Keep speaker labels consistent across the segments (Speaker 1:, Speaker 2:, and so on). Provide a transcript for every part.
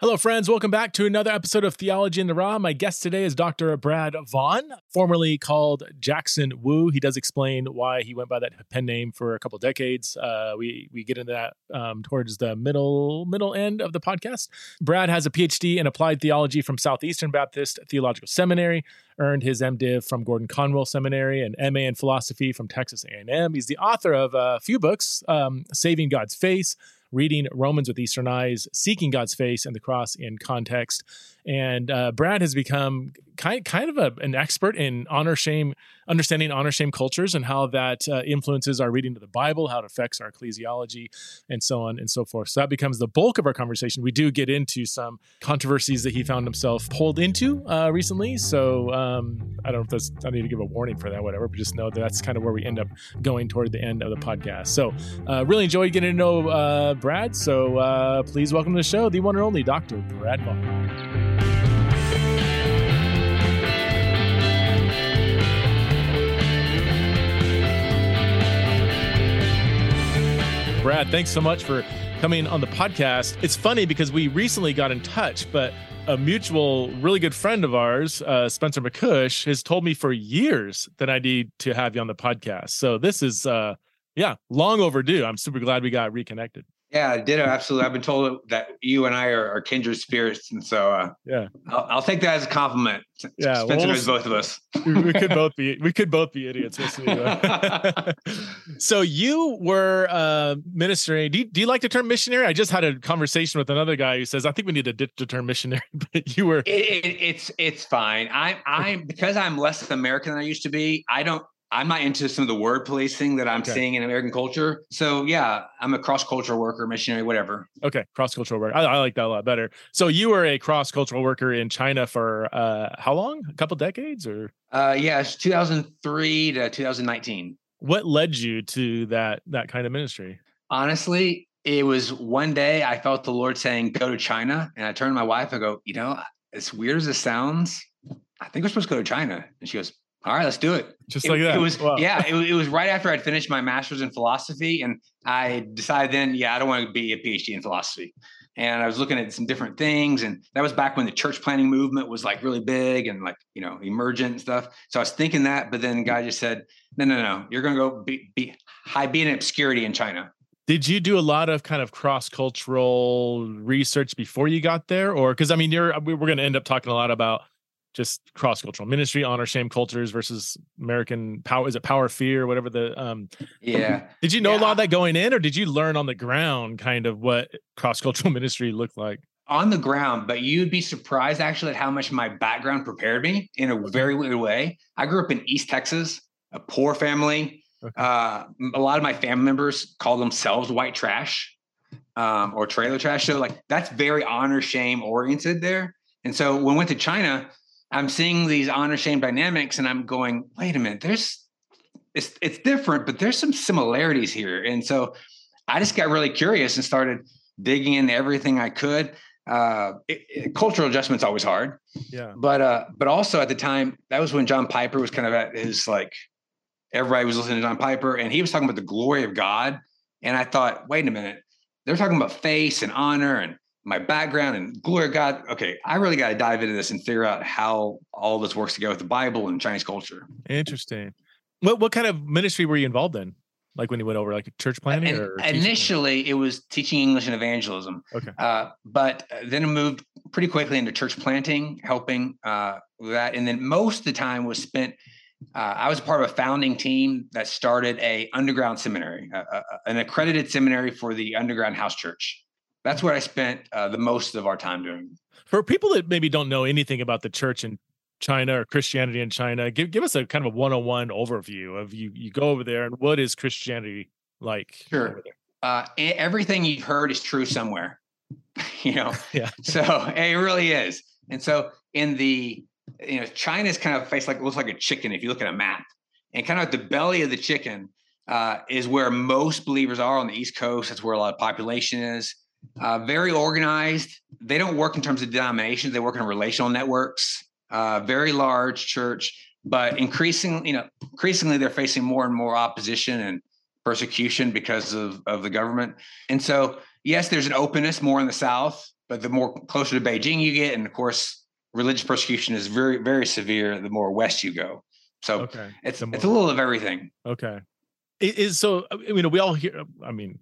Speaker 1: Hello, friends. Welcome back to another episode of Theology in the Raw. My guest today is Dr. Brad Vaughn, formerly called Jackson Wu. He does explain why he went by that pen name for a couple decades. Uh, we we get into that um, towards the middle middle end of the podcast. Brad has a PhD in applied theology from Southeastern Baptist Theological Seminary, earned his MDiv from Gordon Conwell Seminary, and MA in philosophy from Texas A&M. He's the author of a few books, um, Saving God's Face reading Romans with Eastern eyes, seeking God's face and the cross in context. And uh, Brad has become kind kind of a, an expert in honor shame, understanding honor shame cultures and how that uh, influences our reading of the Bible, how it affects our ecclesiology, and so on and so forth. So that becomes the bulk of our conversation. We do get into some controversies that he found himself pulled into uh, recently. So um, I don't know if that's I need to give a warning for that, whatever. But just know that that's kind of where we end up going toward the end of the podcast. So uh, really enjoyed getting to know uh, Brad. So uh, please welcome to the show the one and only Dr. Brad Vaughn. Brad, thanks so much for coming on the podcast. It's funny because we recently got in touch, but a mutual, really good friend of ours, uh, Spencer MacCuish, has told me for years that I need to have you on the podcast. So this is, uh, yeah, long overdue. I'm super glad we got reconnected.
Speaker 2: Yeah, ditto. Absolutely. I've been told that you and I are, are kindred spirits, and so uh,
Speaker 1: yeah,
Speaker 2: I'll, I'll, take that as a compliment.
Speaker 1: Yeah,
Speaker 2: Spencer knows both of us.
Speaker 1: we could both be we could both be idiots. so you were uh, ministering. Do you, do you like the term missionary? I just had a conversation with another guy who says I think we need to ditch the term missionary, but you were.
Speaker 2: It, it, it's it's fine. I I because I'm less American than I used to be. I don't I'm not into some of the word policing that I'm okay. seeing in American culture. So yeah, I'm a cross cultural worker, missionary, whatever.
Speaker 1: Okay, cross cultural worker. I, I, like that a lot better. So you were a cross cultural worker in China for uh, how long? A couple decades, or?
Speaker 2: Uh, yeah, 2003 to 2019.
Speaker 1: What led you to that that kind of ministry?
Speaker 2: Honestly, it was one day I felt the Lord saying, "Go to China," and I turned to my wife. I go, "You know, as weird as this sounds, I think we're supposed to go to China." And she goes, all right, let's do it.
Speaker 1: Just
Speaker 2: it,
Speaker 1: like that.
Speaker 2: It was wow. yeah. It, it, was right after I'd finished my master's in philosophy, and I decided then, yeah, I don't want to be a PhD in philosophy. And I was looking at some different things, and that was back when the church planting movement was like really big and like you know emergent and stuff. So I was thinking that, but then God just said, no, no, no, you're going to go be, be high, be in obscurity in China.
Speaker 1: Did you do a lot of kind of cross cultural research before you got there, or because I mean, you're we're going to end up talking a lot about just cross cultural ministry, honor shame cultures versus American power. Is it power fear, whatever the um
Speaker 2: yeah.
Speaker 1: Did you know
Speaker 2: yeah.
Speaker 1: a lot of that going in, or did you learn on the ground kind of what cross cultural ministry looked like?
Speaker 2: On the ground, but you'd be surprised actually at how much my background prepared me in a very weird way. I grew up in East Texas, a poor family. Okay. Uh, a lot of my family members call themselves white trash um, or trailer trash. So like that's very honor shame oriented there. And so when we went to China, I'm seeing these honor shame dynamics and I'm going, wait a minute, there's it's it's different, but there's some similarities here. And so I just got really curious and started digging into everything I could. Uh, it, it, cultural adjustment's always hard.
Speaker 1: Yeah.
Speaker 2: But uh, but also at the time, that was when John Piper was kind of at his like everybody was listening to John Piper and he was talking about the glory of God. And I thought, wait a minute, they're talking about face and honor and my background and glory God. Okay, I really got to dive into this and figure out how all this works together with the Bible and Chinese culture.
Speaker 1: Interesting. What what kind of ministry were you involved in? Like when you went over, like church planting?
Speaker 2: or initially, it was teaching English and evangelism.
Speaker 1: Okay.
Speaker 2: Uh, but then it moved pretty quickly into church planting, helping uh, that, and then most of the time was spent. Uh, I was part of a founding team that started a underground seminary, an accredited seminary for the underground house church that's what I spent uh, the most of our time doing.
Speaker 1: For people that maybe don't know anything about the church in China or Christianity in China, give give us a kind of a one on one overview of you. You go over there and what is Christianity like?
Speaker 2: Sure. Uh, everything you've heard is true somewhere. you know.
Speaker 1: Yeah.
Speaker 2: So it really is. And so in the you know China's kind of face like looks like a chicken if you look at a map, and kind of at the belly of the chicken uh, is where most believers are on the East Coast. That's where a lot of population is uh, very organized. They don't work in terms of denominations; they work in relational networks. Uh, very large church, but increasingly, you know, increasingly they're facing more and more opposition and persecution because of of the government. And so, yes, there's an openness more in the South, but the more closer to Beijing you get, and of course, religious persecution is very, very severe the more west you go. So okay. it's it's a little of everything.
Speaker 1: Okay. It is so you know we all hear. I mean,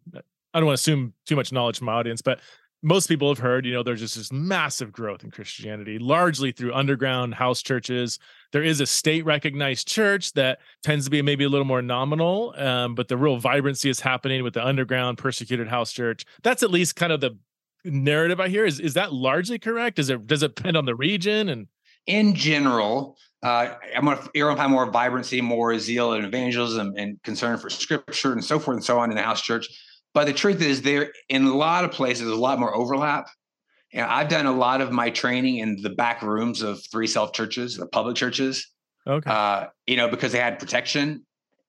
Speaker 1: I don't want to assume too much knowledge from my audience, but most people have heard, you know, there's just this massive growth in Christianity, largely through underground house churches. There is a state recognized church that tends to be maybe a little more nominal, um, but the real vibrancy is happening with the underground persecuted house church. That's at least kind of the narrative I hear. Is is that largely correct? Does it does it depend on the region and
Speaker 2: in general, uh, I'm going to err on more vibrancy, more zeal and evangelism and concern for scripture and so forth and so on in the house church. But the truth is, there in a lot of places, a lot more overlap. And I've done a lot of my training in the back rooms of three self churches, the public churches. Okay. Uh, you know, because they had protection.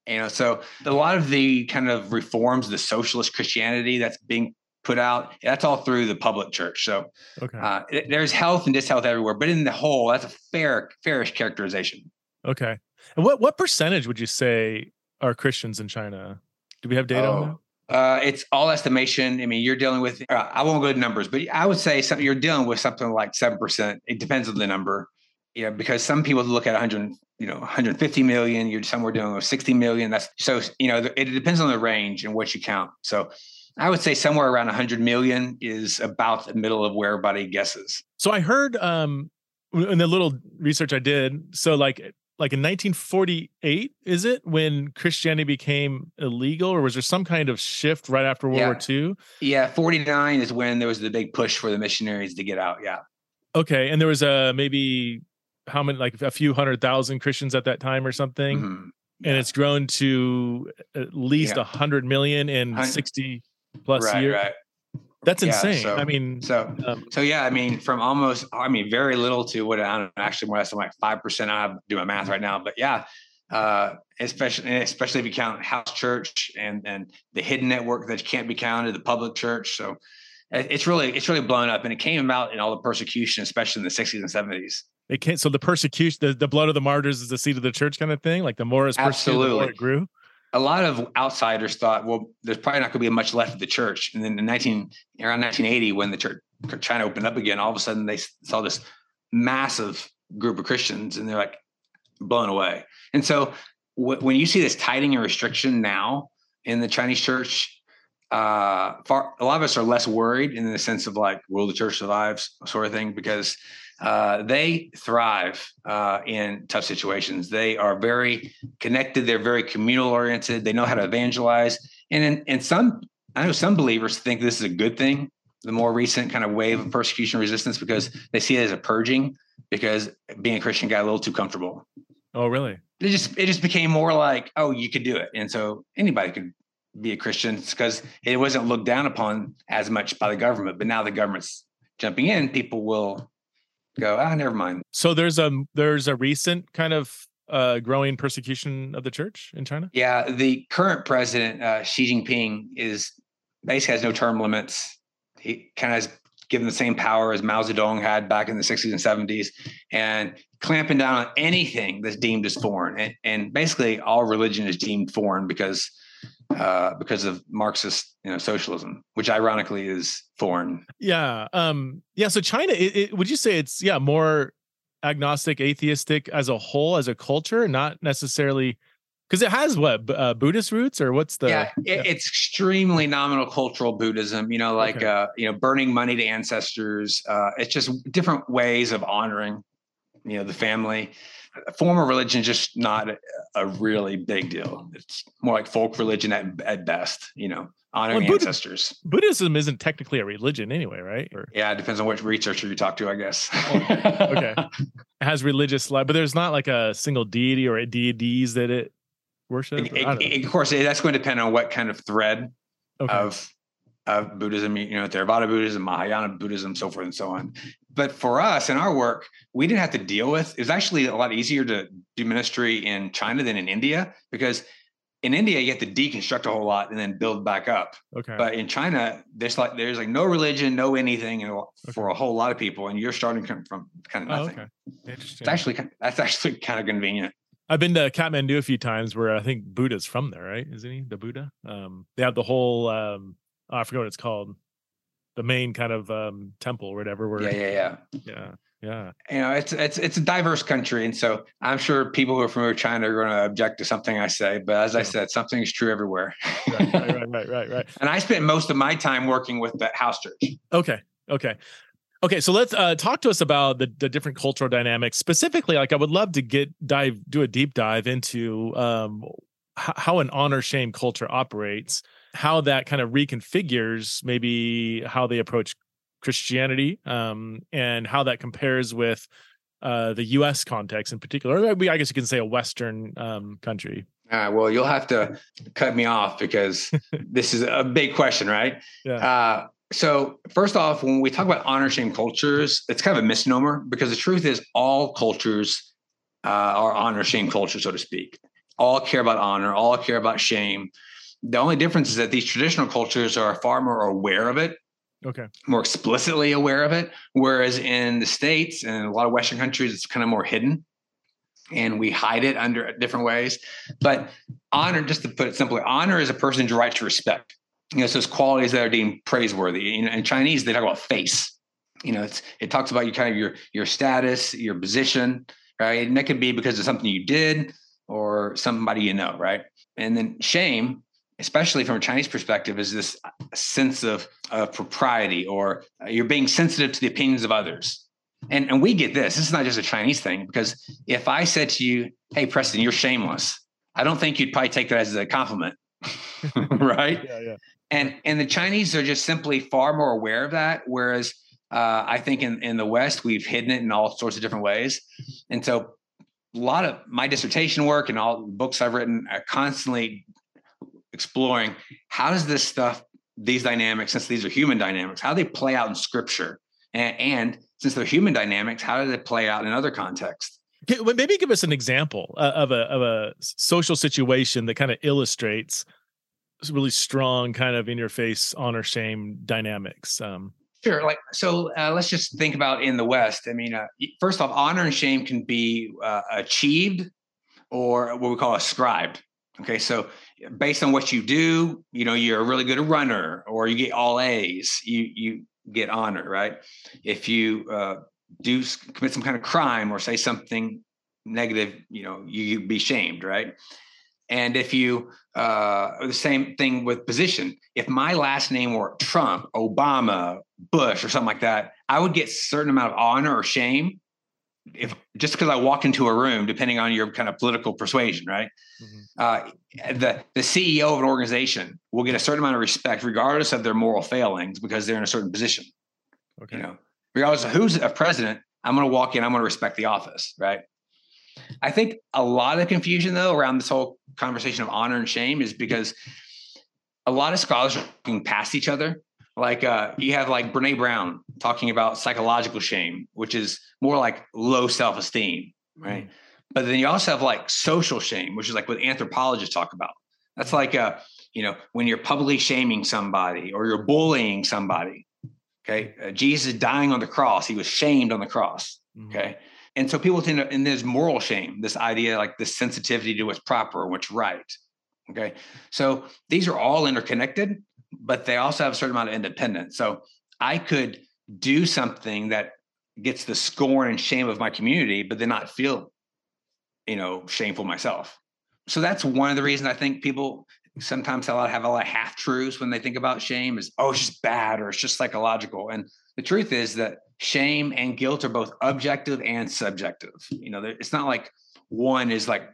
Speaker 2: You know, so a lot of the kind of reforms, the socialist Christianity that's being put out, that's all through the public church. So okay. uh, there's health and dishealth everywhere, but in the whole, that's a fair, fairish characterization.
Speaker 1: Okay. And what what percentage would you say are Christians in China? Do we have data oh, on that?
Speaker 2: Uh, it's all estimation. I mean, you're dealing with, uh, I won't go to numbers, but I would say something you're dealing with something like 7%. It depends on the number, you know, because some people look at 100, you know, 150 million, you're somewhere dealing with 60 million. That's so, you know, it depends on the range and what you count. So I would say somewhere around 100 million is about the middle of where everybody guesses.
Speaker 1: So I heard, um, in the little research I did, so like like in 1948 is it when christianity became illegal or was there some kind of shift right after world
Speaker 2: yeah.
Speaker 1: war ii
Speaker 2: yeah 49 is when there was the big push for the missionaries to get out yeah
Speaker 1: okay and there was a maybe how many like a few hundred thousand christians at that time or something mm-hmm. yeah. and it's grown to at least a yeah. hundred million in 60 plus
Speaker 2: right,
Speaker 1: years
Speaker 2: right
Speaker 1: that's insane.
Speaker 2: Yeah, so,
Speaker 1: I mean,
Speaker 2: so um, so yeah, I mean, from almost, I mean, very little to what I don't know, actually more less than like five percent. I do my math right now, but yeah, uh, especially especially if you count house church and and the hidden network that can't be counted, the public church. So it's really it's really blown up, and it came about in all the persecution, especially in the sixties and seventies.
Speaker 1: It can't. So the persecution, the, the blood of the martyrs is the seed of the church, kind of thing. Like the more is persecuted, the more it grew
Speaker 2: a lot of outsiders thought, well, there's probably not going to be much left of the church. And then in 19 around 1980, when the church China opened up again, all of a sudden they saw this massive group of Christians, and they're like blown away. And so w- when you see this tightening and restriction now in the Chinese church, uh, far, a lot of us are less worried in the sense of like, will the church survive, sort of thing, because uh, they thrive uh, in tough situations. They are very connected. They're very communal oriented. They know how to evangelize. And in, and some, I know some believers think this is a good thing. The more recent kind of wave of persecution resistance because they see it as a purging because being a Christian got a little too comfortable.
Speaker 1: Oh, really?
Speaker 2: It just it just became more like, oh, you could do it, and so anybody could be a Christian because it wasn't looked down upon as much by the government. But now the government's jumping in, people will go, ah, never mind.
Speaker 1: So there's a there's a recent kind of uh, growing persecution of the church in China.
Speaker 2: Yeah, the current president uh, Xi Jinping is basically has no term limits. He kind of has given the same power as Mao Zedong had back in the 60s and 70s, and clamping down on anything that's deemed as foreign. And, and basically, all religion is deemed foreign because uh, because of Marxist, you know, socialism, which ironically is foreign.
Speaker 1: Yeah, um, yeah. So China, it, it, would you say it's yeah more agnostic, atheistic as a whole, as a culture, not necessarily because it has what uh, Buddhist roots or what's the?
Speaker 2: Yeah, it, yeah, it's extremely nominal cultural Buddhism. You know, like okay. uh, you know, burning money to ancestors. Uh, it's just different ways of honoring, you know, the family form of religion is just not a, a, really big deal. It's more like folk religion at, at best, you know, honoring well, Buddha, ancestors.
Speaker 1: Buddhism isn't technically a religion anyway, right? Or,
Speaker 2: yeah, it depends on which researcher you talk to, I guess.
Speaker 1: Oh, okay. It has religious life, but there's not like a single deity or deities that it worships.
Speaker 2: of course, that's going to depend on what kind of thread okay. of of Buddhism, you know, Theravada Buddhism, Mahayana Buddhism, so forth and so on. But for us in our work, we didn't have to deal with. It was actually a lot easier to do ministry in China than in India because in India you have to deconstruct a whole lot and then build back up. Okay. But in China, there's like there's like no religion, no anything okay. for a whole lot of people, and you're starting from kind of oh, nothing. Oh, okay. Interesting. It's actually that's actually kind of convenient.
Speaker 1: I've been to Kathmandu a few times where I think Buddha's from there, right? Isn't he the Buddha? Um, they have the whole um, oh, I forget what it's called. the main kind of um, temple or whatever. Where,
Speaker 2: yeah, yeah, yeah,
Speaker 1: yeah, yeah.
Speaker 2: You know, it's it's it's a diverse country, and so I'm sure people who are from China are going to object to something I say. But as I said, something is true everywhere.
Speaker 1: right, right, right, right, right.
Speaker 2: And I spent most of my time working with the house church.
Speaker 1: Okay, okay. Okay, so let's uh, talk to us about the, the different cultural dynamics. Specifically, like I would love to get dive do a deep dive into um, how an honor shame culture operates, how that kind of reconfigures maybe how they approach Christianity, um, and how that compares with uh, the U.S. context in particular. I guess you can say a Western um, country.
Speaker 2: Uh, well, you'll have to cut me off because this is a big question, right?
Speaker 1: Yeah.
Speaker 2: Uh, so, first off, when we talk about honor shame cultures, it's kind of a misnomer because the truth is all cultures uh, are honor shame culture, so to speak. All care about honor, all care about shame. The only difference is that these traditional cultures are far more aware of it,
Speaker 1: okay,
Speaker 2: more explicitly aware of it. Whereas in the States and a lot of Western countries, it's kind of more hidden and we hide it under different ways. But honor, just to put it simply, honor is a person's right to respect you know, so it's qualities that are deemed praiseworthy. You know, in Chinese, they talk about face. You know, it's it talks about your kind of your your status, your position, right? And that could be because of something you did or somebody you know, right? And then shame, especially from a Chinese perspective, is this sense of of propriety or you're being sensitive to the opinions of others. And and we get this. This is not just a Chinese thing because if I said to you, "Hey, Preston, you're shameless," I don't think you'd probably take that as a compliment. right?
Speaker 1: Yeah, yeah
Speaker 2: and and the Chinese are just simply far more aware of that, whereas uh, I think in in the West we've hidden it in all sorts of different ways, and so a lot of my dissertation work and all the books I've written are constantly exploring how does this stuff these dynamics since these are human dynamics how do they play out in scripture? And, and since they're human dynamics how do they play out in other contexts?
Speaker 1: Maybe give us an example uh, of a of a social situation that kind of illustrates really strong kind of in your face honor shame dynamics um.
Speaker 2: Sure like so uh, let's just think about in the west. I mean uh, first off honor and shame can be uh, achieved or what we call ascribed okay? So based on what you do you know you're a really good runner or you get all a's you you get honor right if you uh, do commit some kind of crime or say something negative you know you, you be shamed right and if you, uh, the same thing with position. If my last name were Trump, Obama, Bush, or something like that, I would get certain amount of honor or shame if just because I walk into a room, depending on your kind of political persuasion, right? Mm-hmm. Uh, the the CEO of an organization will get a certain amount of respect, regardless of their moral failings, because they're in a certain position. Okay. You know, regardless of who's a president, I'm going to walk in. I'm going to respect the office, right? I think a lot of confusion though around this whole conversation of honor and shame is because a lot of scholars are looking past each other. Like uh, you have like Brene Brown talking about psychological shame, which is more like low self-esteem, right? Mm. But then you also have like social shame, which is like what anthropologists talk about. That's like uh, you know, when you're publicly shaming somebody or you're bullying somebody. Okay. Uh, Jesus dying on the cross, he was shamed on the cross. Mm. Okay and so people tend to, and there's moral shame, this idea like this sensitivity to what's proper what's right. Okay. So these are all interconnected, but they also have a certain amount of independence. So I could do something that gets the scorn and shame of my community, but then not feel, you know, shameful myself. So that's one of the reasons I think people sometimes have a lot, have a lot of half truths when they think about shame is, oh, it's just bad or it's just psychological. And the truth is that shame and guilt are both objective and subjective. You know, it's not like one is like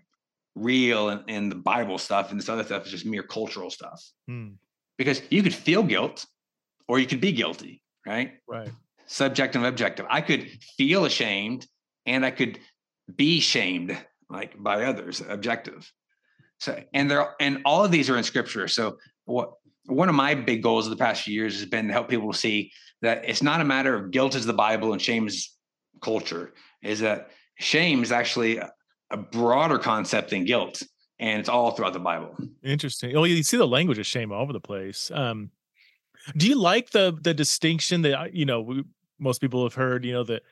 Speaker 2: real and, the Bible stuff, and this other stuff is just mere cultural stuff. Hmm. Because you could feel guilt or you could be guilty, right?
Speaker 1: Right.
Speaker 2: Subjective and objective. I could feel ashamed and I could be shamed like by others, objective. So and there and all of these are in scripture. So what one of my big goals of the past few years has been to help people see that it's not a matter of guilt is the Bible and shame is culture, is that shame is actually a broader concept than guilt. And it's all throughout the Bible.
Speaker 1: Interesting. Oh, you see the language of shame all over the place. Um, do you like the the distinction that you know we, most people have heard? You know that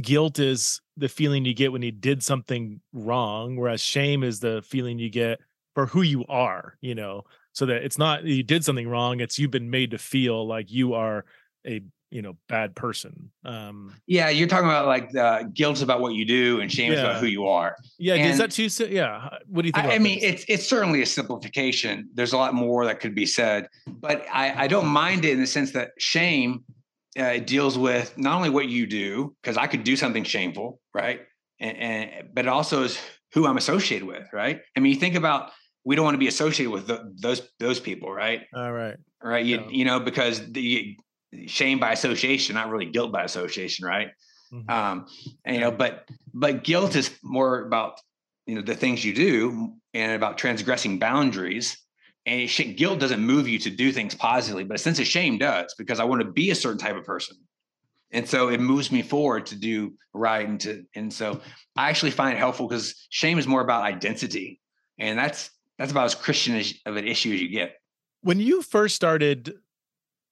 Speaker 1: guilt is the feeling you get when you did something wrong, whereas shame is the feeling you get for who you are. You know, so that it's not you did something wrong; it's you've been made to feel like you are a you know bad person um
Speaker 2: yeah you're talking about like the guilt about what you do and shame yeah. about who you are.
Speaker 1: Yeah and is that too yeah what do you think
Speaker 2: i, I mean it's it's certainly a simplification. There's a lot more that could be said but i i don't mind it in the sense that shame uh, deals with not only what you do because i could do something shameful right? And, and but it also is who i'm associated with right? I mean you think about we don't want to be associated with the, those those people right?
Speaker 1: All right.
Speaker 2: Right you, you know because the shame by association, not really guilt by association, right? Mm-hmm. Um, and, you know, but but guilt is more about you know the things you do and about transgressing boundaries. And guilt doesn't move you to do things positively, but a sense of shame does because I want to be a certain type of person, and so it moves me forward to do right and to and so I actually find it helpful because shame is more about identity, and that's that's about as Christian of an issue as you get.
Speaker 1: When you first started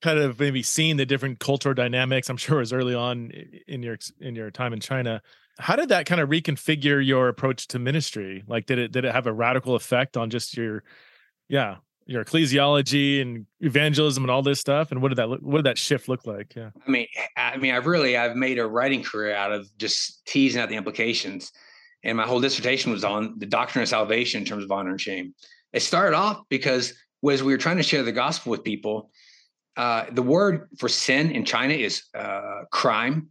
Speaker 1: kind of maybe seeing the different cultural dynamics i'm sure it was early on in your in your time in china. How did that kind of reconfigure your approach to ministry? Like did it did it have a radical effect on just your yeah your ecclesiology and evangelism and all this stuff? And what did that look, what did that shift look like? Yeah.
Speaker 2: I mean i mean i've really i've made a writing career out of just teasing out the implications. And my whole dissertation was on the doctrine of salvation in terms of honor and shame. It started off because as we were trying to share the gospel with people uh, the word for sin in China is uh, crime.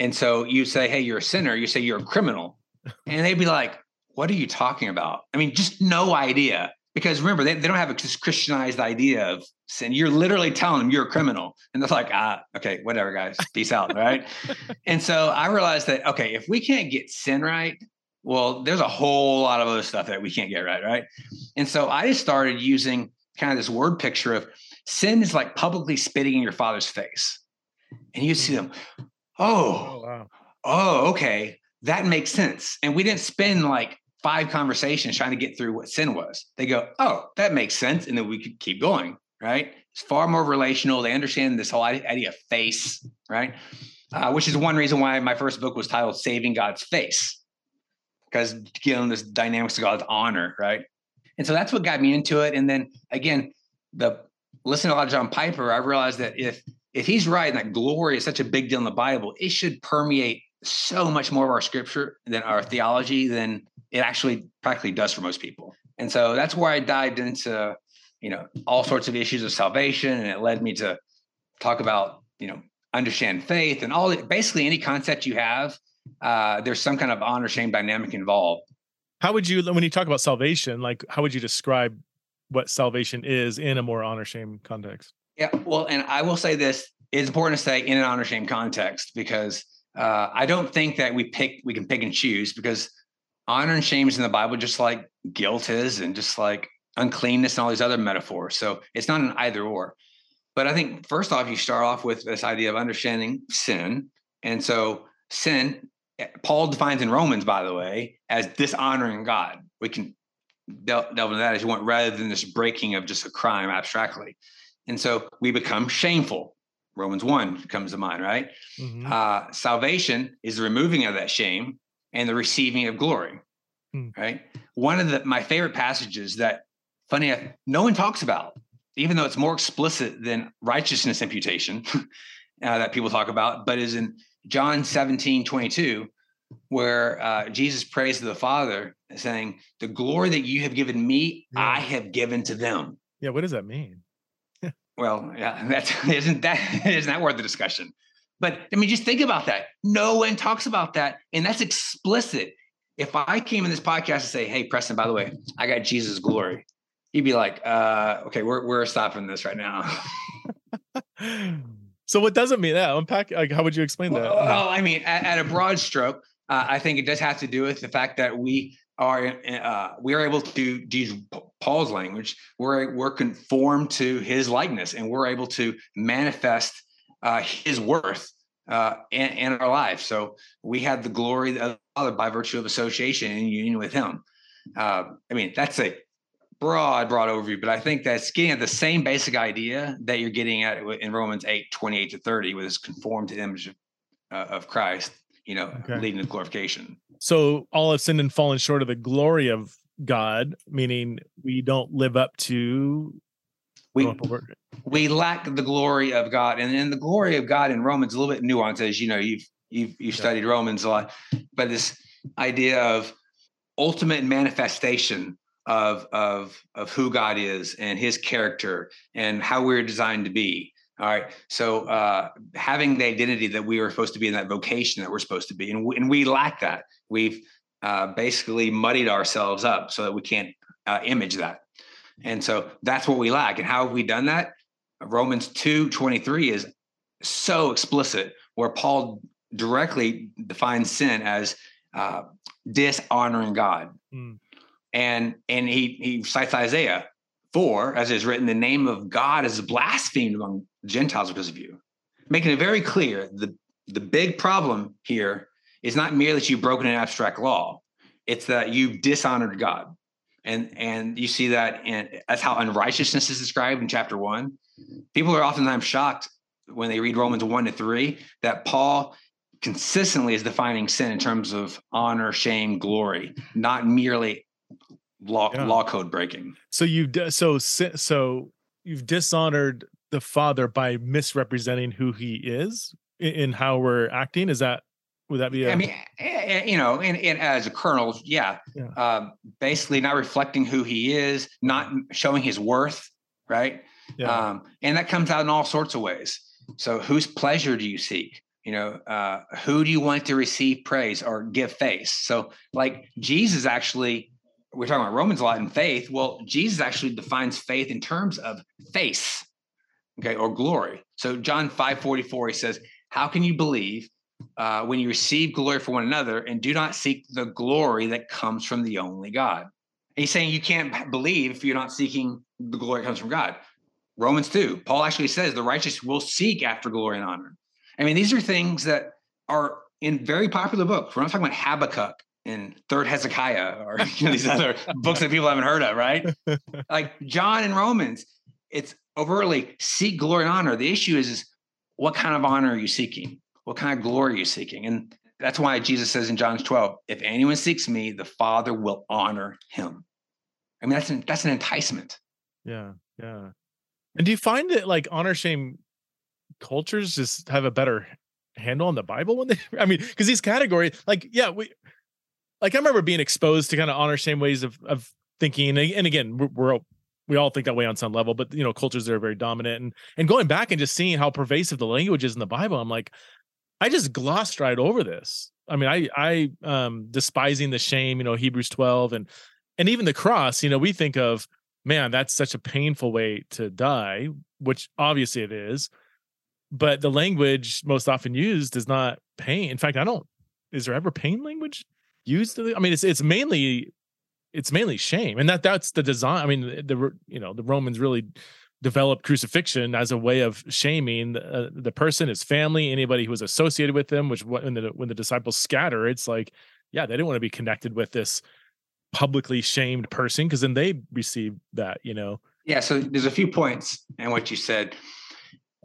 Speaker 2: And so you say, hey, you're a sinner, you say you're a criminal. And they'd be like, what are you talking about? I mean, just no idea. Because remember, they, they don't have a Christianized idea of sin. You're literally telling them you're a criminal. And they're like, ah, okay, whatever, guys, peace out. Right. and so I realized that, okay, if we can't get sin right, well, there's a whole lot of other stuff that we can't get right. Right. And so I just started using kind of this word picture of Sin is like publicly spitting in your father's face. And you see them, oh, oh, wow. oh, okay, that makes sense. And we didn't spend like five conversations trying to get through what sin was. They go, oh, that makes sense. And then we could keep going, right? It's far more relational. They understand this whole idea of face, right? Uh, which is one reason why my first book was titled Saving God's Face, because getting this dynamics of God's honor, right? And so that's what got me into it. And then again, the listening to a lot of John Piper, I realized that if if he's right and that glory is such a big deal in the Bible, it should permeate so much more of our scripture than our theology than it actually practically does for most people. And so that's where I dived into, you know, all sorts of issues of salvation. And it led me to talk about, you know, understand faith and all basically any concept you have, uh, there's some kind of honor shame dynamic involved.
Speaker 1: How would you, when you talk about salvation, like how would you describe what salvation is in a more honor shame context.
Speaker 2: Yeah, well, and I will say this: it's important to say in an honor shame context because uh, I don't think that we pick we can pick and choose because honor and shame is in the Bible just like guilt is, and just like uncleanness and all these other metaphors. So it's not an either or. But I think first off, you start off with this idea of understanding sin, and so sin. Eh, Paul defines in Romans, by the way, as dishonoring God. We can delve, into that as you want, rather than this breaking of just a crime abstractly. And so we become shameful. Romans 1 comes to mind, right? Mm-hmm. Uh, salvation is the removing of that shame and the receiving of glory, mm. right? One of the, my favorite passages that, funny, enough, no one talks about, even though it's more explicit than righteousness imputation uh, that people talk about, but is in John 17, 22, where uh, Jesus prays to the Father, saying, "The glory that you have given me, yeah. I have given to them."
Speaker 1: Yeah, what does that mean?
Speaker 2: well, yeah, that's isn't that isn't that worth the discussion? But I mean, just think about that. No one talks about that, and that's explicit. If I came in this podcast and say, "Hey, Preston, by the way, I got Jesus' glory," you'd be like, uh, "Okay, we're we're stopping this right now."
Speaker 1: so, what does it mean? That unpack. Like, how would you explain that?
Speaker 2: Well, I mean, at, at a broad stroke, uh, I think it does have to do with the fact that we are uh, we are able to use Paul's language. We're we're conformed to his likeness, and we're able to manifest uh, his worth uh, in, in, our lives. So we have the glory of the Father by virtue of association and union with Him. Uh, I mean, that's a broad, broad overview, but I think that's getting at the same basic idea that you're getting at in Romans 8, 28 to 30, with this conformed to the image of, uh, of Christ you know, okay. leading to glorification.
Speaker 1: So all have sinned and fallen short of the glory of God, meaning we don't live up to
Speaker 2: we we lack the glory of God, and in the glory of God in Romans a little bit nuanced, as you know, you've you've you've yeah. studied Romans a lot, but this idea of ultimate manifestation of of of who God is and His character and how we're designed to be. All right. So uh, having the identity that we are supposed to be in that vocation that we're supposed to be, and we, and we lack that. We've uh, basically muddied ourselves up so that we can't uh, image that. And so that's what we lack. And how have we done that? Romans 2 23 is so explicit, where Paul directly defines sin as uh, dishonoring God. Mm. And and he he cites Isaiah 4, as it is written, the name of God is blasphemed among Gentiles because of you. Making it very clear the, the big problem here is not merely that you've broken an abstract law, it's that you've dishonored God. And and you see that and that's how unrighteousness is described in chapter one. People are oftentimes shocked when they read Romans 1 to 3 that Paul consistently is defining sin in terms of honor, shame, glory, not merely law yeah. law code breaking.
Speaker 1: So you've so so you've dishonored the father by misrepresenting who he is in, how we're acting. Is that would that be? A-
Speaker 2: I mean, you know, and, and as a kernel, yeah, yeah. Um, basically not reflecting who he is, not showing his worth, right? Yeah. Um, and that comes out in all sorts of ways. So, whose pleasure do you seek? You know, uh, who do you want to receive praise or give face? So, like Jesus actually we're talking about Romans a lot in faith. Well, Jesus actually defines faith in terms of face, okay, or glory. So John 5 44, he says, How can you believe uh, when you receive glory for one another and do not seek the glory that comes from the only God? And he's saying you can't believe if you're not seeking the glory that comes from God. Romans 2, Paul actually says the righteous will seek after glory and honor. I mean, these are things that are in very popular books. We're not talking about Habakkuk in Third Hezekiah or you know, these other books that people haven't heard of, right? Like John and Romans, it's overtly seek glory and honor. The issue is, is what kind of honor are you seeking? What kind of glory are you seeking? And that's why Jesus says in John 12, if anyone seeks me, the Father will honor him. I mean, that's an, that's an enticement.
Speaker 1: Yeah, yeah. And do you find that like honor shame cultures just have a better handle on the Bible when they? I mean, because these categories, like, yeah, we like I remember being exposed to kind of honor shame ways of of thinking, and, again, we're, we're we all think that way on some level, but you know, cultures that are very dominant, and and going back and just seeing how pervasive the language is in the Bible, I'm like, I just glossed right over this. I mean, I I um despising the shame, you know, Hebrews 12, and and even the cross. You know, we think of man, that's such a painful way to die, which obviously it is. But the language most often used is not pain. In fact, I don't. Is there ever pain language? Used i mean it's it's mainly it's mainly shame. And that that's the design i mean the you know the romans really developed crucifixion as a way of shaming the, uh, the person his family anybody who was associated with them which when the when the disciples scatter it's like yeah they didn't want to be connected with this publicly shamed person because then they receive that you know?
Speaker 2: Yeah so there's a few points in what you said.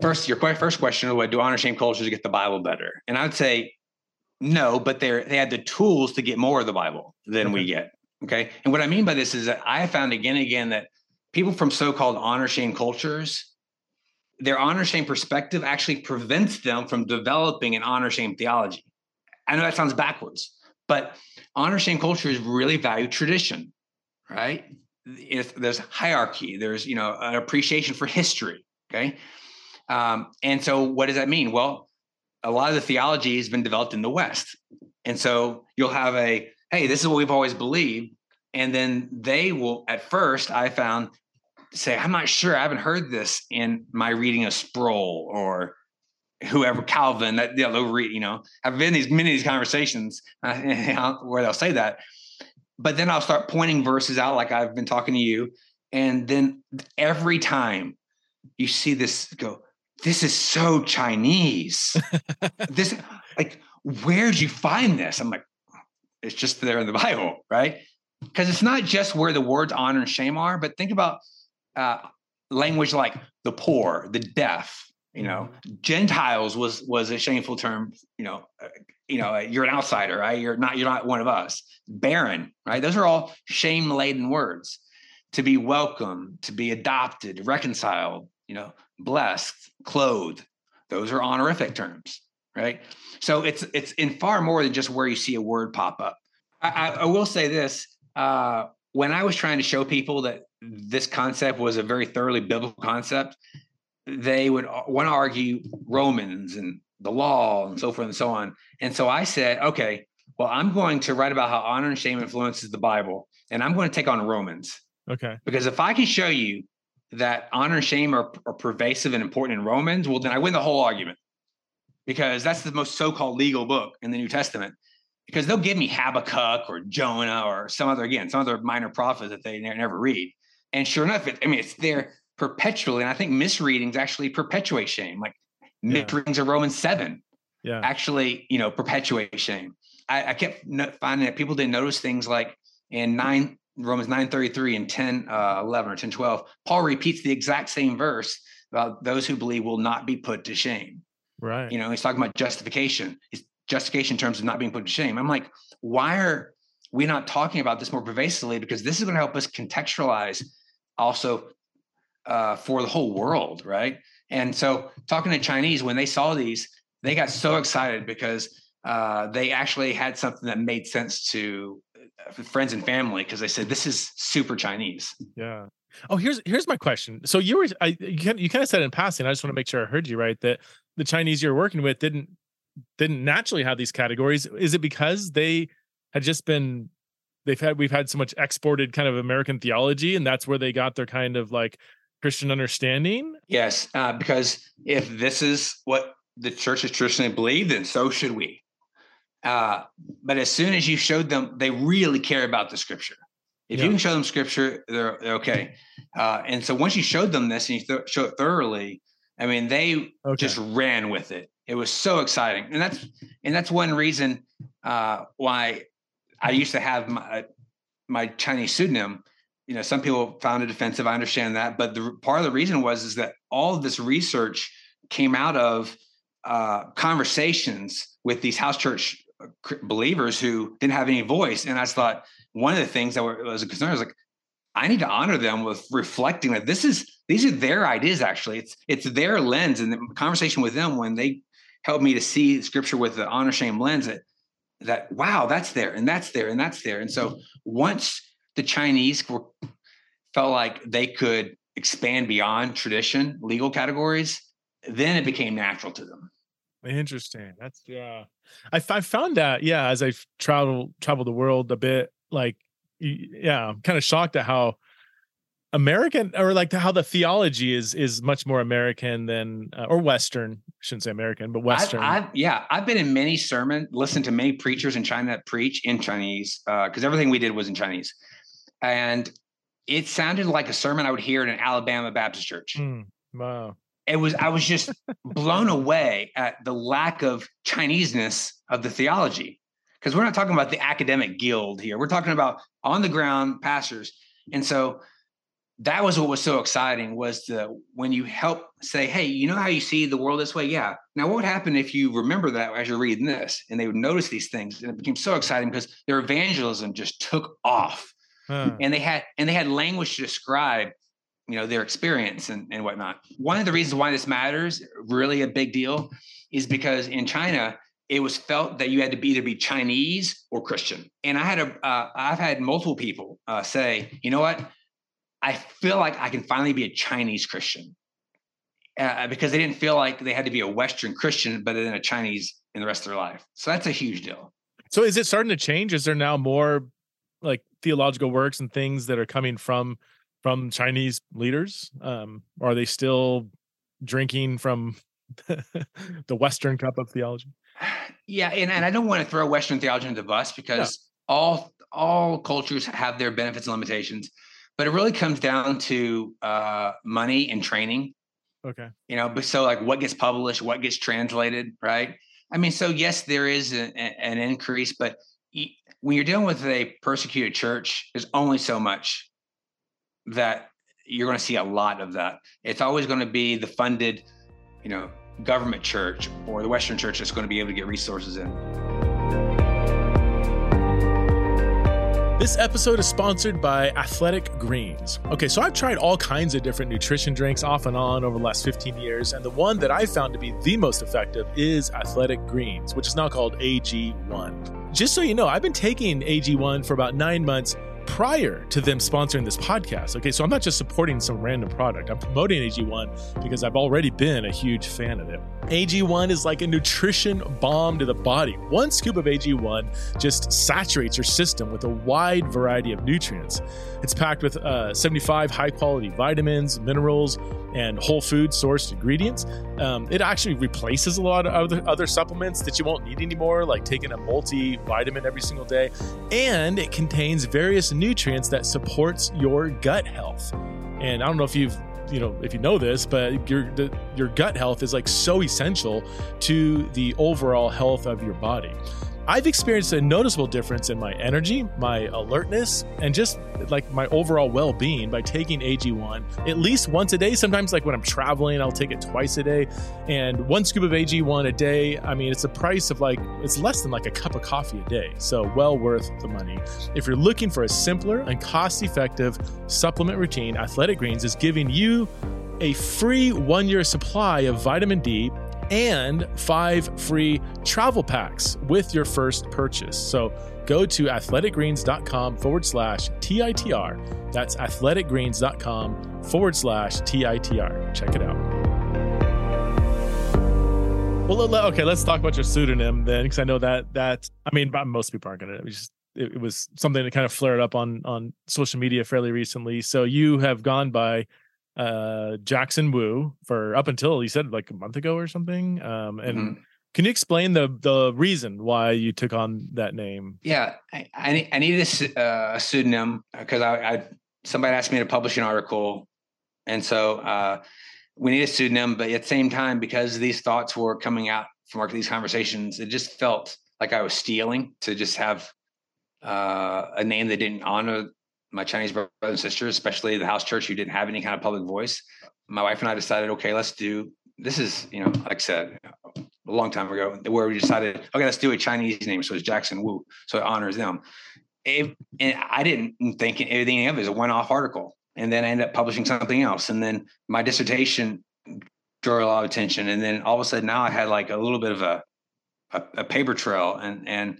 Speaker 2: First your first question was do honor shame cultures get the bible better? And i'd say no, but they they had the tools to get more of the Bible than okay. we get. Okay. And what I mean by this is that I found again and again that people from so-called honor shame cultures, their honor shame perspective actually prevents them from developing an honor shame theology. I know that sounds backwards, but honor shame cultures really value tradition, right? If there's hierarchy, there's you know an appreciation for history. Okay. Um, and so what does that mean? Well, a lot of the theology has been developed in the West. And so you'll have a, hey, this is what we've always believed. And then they will, at first, I found, say, I'm not sure. I haven't heard this in my reading of Sproul or whoever Calvin. That you know, read, you know, I've been in these many of these conversations uh, where they'll say that. But then I'll start pointing verses out like I've been talking to you. And then every time you see this go, this is so Chinese. this like where'd you find this? I'm like, it's just there in the Bible, right? Because it's not just where the words honor and shame are, but think about uh, language like the poor, the deaf. You know, mm-hmm. Gentiles was was a shameful term. You know, uh, you know, you're an outsider, right? You're not you're not one of us. Barren, right? Those are all shame laden words. to be welcome, to be adopted, reconciled, you know, blessed, clothed. Those are honorific terms, right? So it's it's in far more than just where you see a word pop up. I, I, will say this: uh, when I was trying to show people that this concept was a very thoroughly biblical concept, they would want to argue Romans and the law and so forth and so on. And so I said, okay, well, I'm going to write about how honor and shame influences the Bible, and I'm going to take on Romans.
Speaker 1: Okay.
Speaker 2: Because if I can show you that honor and shame are, are pervasive and important in Romans, well, then I win the whole argument. Because that's the most so-called legal book in the New Testament. Because they'll give me Habakkuk or Jonah or some other again, some other minor prophets that they never read. And sure enough, it, I mean, it's there perpetually. And I think misreadings actually perpetuate shame. Like yeah. misreadings of Romans 7
Speaker 1: yeah.
Speaker 2: actually, you know, perpetuate shame. I, I kept finding that people didn't notice things like in 9 Romans 9:33 and 10 uh, 11 or 10 12, Paul repeats the exact same verse about those who believe will not be put to shame.
Speaker 1: Right.
Speaker 2: You know, he's talking about justification. His justification in terms of not being put to shame. I'm like, why are we not talking about this more pervasively? Because this is going to help us contextualize also uh, for the whole world, right? And so, talking to Chinese when they saw these, they got so excited because uh, they actually had something that made sense to friends and family because they said this is super Chinese.
Speaker 1: Yeah. Oh, here's here's my question. So you were I you kind, you kind of said in passing. I just want to make sure I heard you right that the Chinese you're working with didn't didn't naturally have these categories. Is it because they had just been they've had we've had so much exported kind of American theology, and that's where they got their kind of like Christian understanding?
Speaker 2: Yes, uh, because if this is what the church has traditionally believed, then so should we. Uh, but as soon as you showed them, they really care about the scripture. If yeah. you can show them scripture, they're, they're okay. Uh, and so once you showed them this and you th- show it thoroughly, I mean, they okay. just ran with it. It was so exciting, and that's and that's one reason uh, why I used to have my my Chinese pseudonym. You know, some people found it offensive. I understand that, but the part of the reason was is that all of this research came out of uh, conversations with these house church believers who didn't have any voice. And I thought one of the things that was a concern was like, I need to honor them with reflecting that this is these are their ideas. Actually, it's it's their lens and the conversation with them when they helped me to see scripture with the honor shame lens that that wow that's there and that's there and that's there. And so mm-hmm. once the Chinese were felt like they could expand beyond tradition legal categories, then it became natural to them.
Speaker 1: Interesting. That's yeah. I I found that yeah as I've traveled traveled the world a bit like yeah I'm kind of shocked at how American or like how the theology is is much more American than uh, or Western. I shouldn't say American, but Western.
Speaker 2: I've, I've, yeah, I've been in many sermons, listened to many preachers in China that preach in Chinese because uh, everything we did was in Chinese, and it sounded like a sermon I would hear in an Alabama Baptist church.
Speaker 1: Mm, wow
Speaker 2: it was I was just blown away at the lack of Chineseness of the theology. Because we're not talking about the academic guild here. We're talking about on the ground pastors. And so that was what was so exciting was the when you help say, hey, you know how you see the world this way? Yeah. Now what would happen if you remember that as you're reading this and they would notice these things? And it became so exciting because their evangelism just took off. Huh. And they had and they had language to describe you know their experience and, and whatnot. One of the reasons why this matters really a big deal is because in china it was felt that you had to be either be chinese or christian. And i had a uh, i've had multiple people uh, say you know what? I feel like i can finally be a chinese christian. Uh, because they didn't feel like they had to be a western christian but then a chinese in the rest of their life. So that's a huge deal.
Speaker 1: So is it starting to change? Is there now more like theological works and things that are coming from from Chinese leaders? Um, are they still drinking from the Western cup of theology?
Speaker 2: Yeah, and, and I don't want to throw Western theology into the bus because all all cultures have their benefits and limitations, but it really comes down to uh, money and training.
Speaker 1: Okay.
Speaker 2: You know, but so like what gets published, what gets translated, right? I mean, so yes, there is a, a, an increase, but when you're dealing with a persecuted church, there's only so much that you're going to see a lot of that. It's always going to be the funded, you know, government church or the Western church that's going to be able to get resources in.
Speaker 1: This episode is sponsored by Athletic Greens. Okay, so I've tried all kinds of different nutrition drinks off and on over the last 15 years, and the one that I found to be the most effective is Athletic Greens, which is now called AG1. Just so you know, I've been taking AG1 for about nine months prior to them sponsoring this podcast. Okay, so I'm not just supporting some random product, I'm promoting AG1 because I've already been a huge fan of it. AG1 is like a nutrition bomb to the body. One scoop of AG1 just saturates your system with a wide variety of nutrients. It's packed with uh, 75 high quality vitamins, minerals, and whole food sourced ingredients. Um, it actually replaces a lot of other, other supplements that you won't need anymore, like taking a multivitamin every single day. And it contains various nutrients that supports your gut health. And I don't know if you've you know if you know this but your the, your gut health is like so essential to the overall health of your body I've experienced a noticeable difference in my energy, my alertness, and just like my overall well being by taking AG1 at least once a day. Sometimes, like when I'm traveling, I'll take it twice a day. And one scoop of AG1 a day, I mean, it's a price of like, it's less than like a cup of coffee a day. So, well worth the money. If you're looking for a simpler and cost effective supplement routine, Athletic Greens is giving you a free one year supply of vitamin D and five free travel packs with your first purchase. So go to athleticgreens.com forward slash TITR. That's athleticgreens.com forward slash TITR. Check it out. Well, okay, let's talk about your pseudonym then, because I know that that I mean, most people aren't gonna. Just it, it was something that kind of flared up on on social media fairly recently. So you have gone by uh Jackson Wu for up until you said like a month ago or something. Um and mm-hmm. can you explain the the reason why you took on that name?
Speaker 2: Yeah, I I, I needed a, uh, a pseudonym because I, I somebody asked me to publish an article, and so uh we need a pseudonym. But at the same time, because these thoughts were coming out from these conversations, it just felt like I was stealing to just have uh, a name that didn't honor my Chinese brothers and sisters, especially the house church who didn't have any kind of public voice. My wife and I decided, okay, let's do this is, you know, like I said, a long time ago, where we decided, okay, let's do a Chinese name. So it's Jackson Wu. So it honors them. It, and I didn't think anything of it as a one-off article. And then I ended up publishing something else. And then my dissertation drew a lot of attention. And then all of a sudden now I had like a little bit of a, a, a paper trail and, and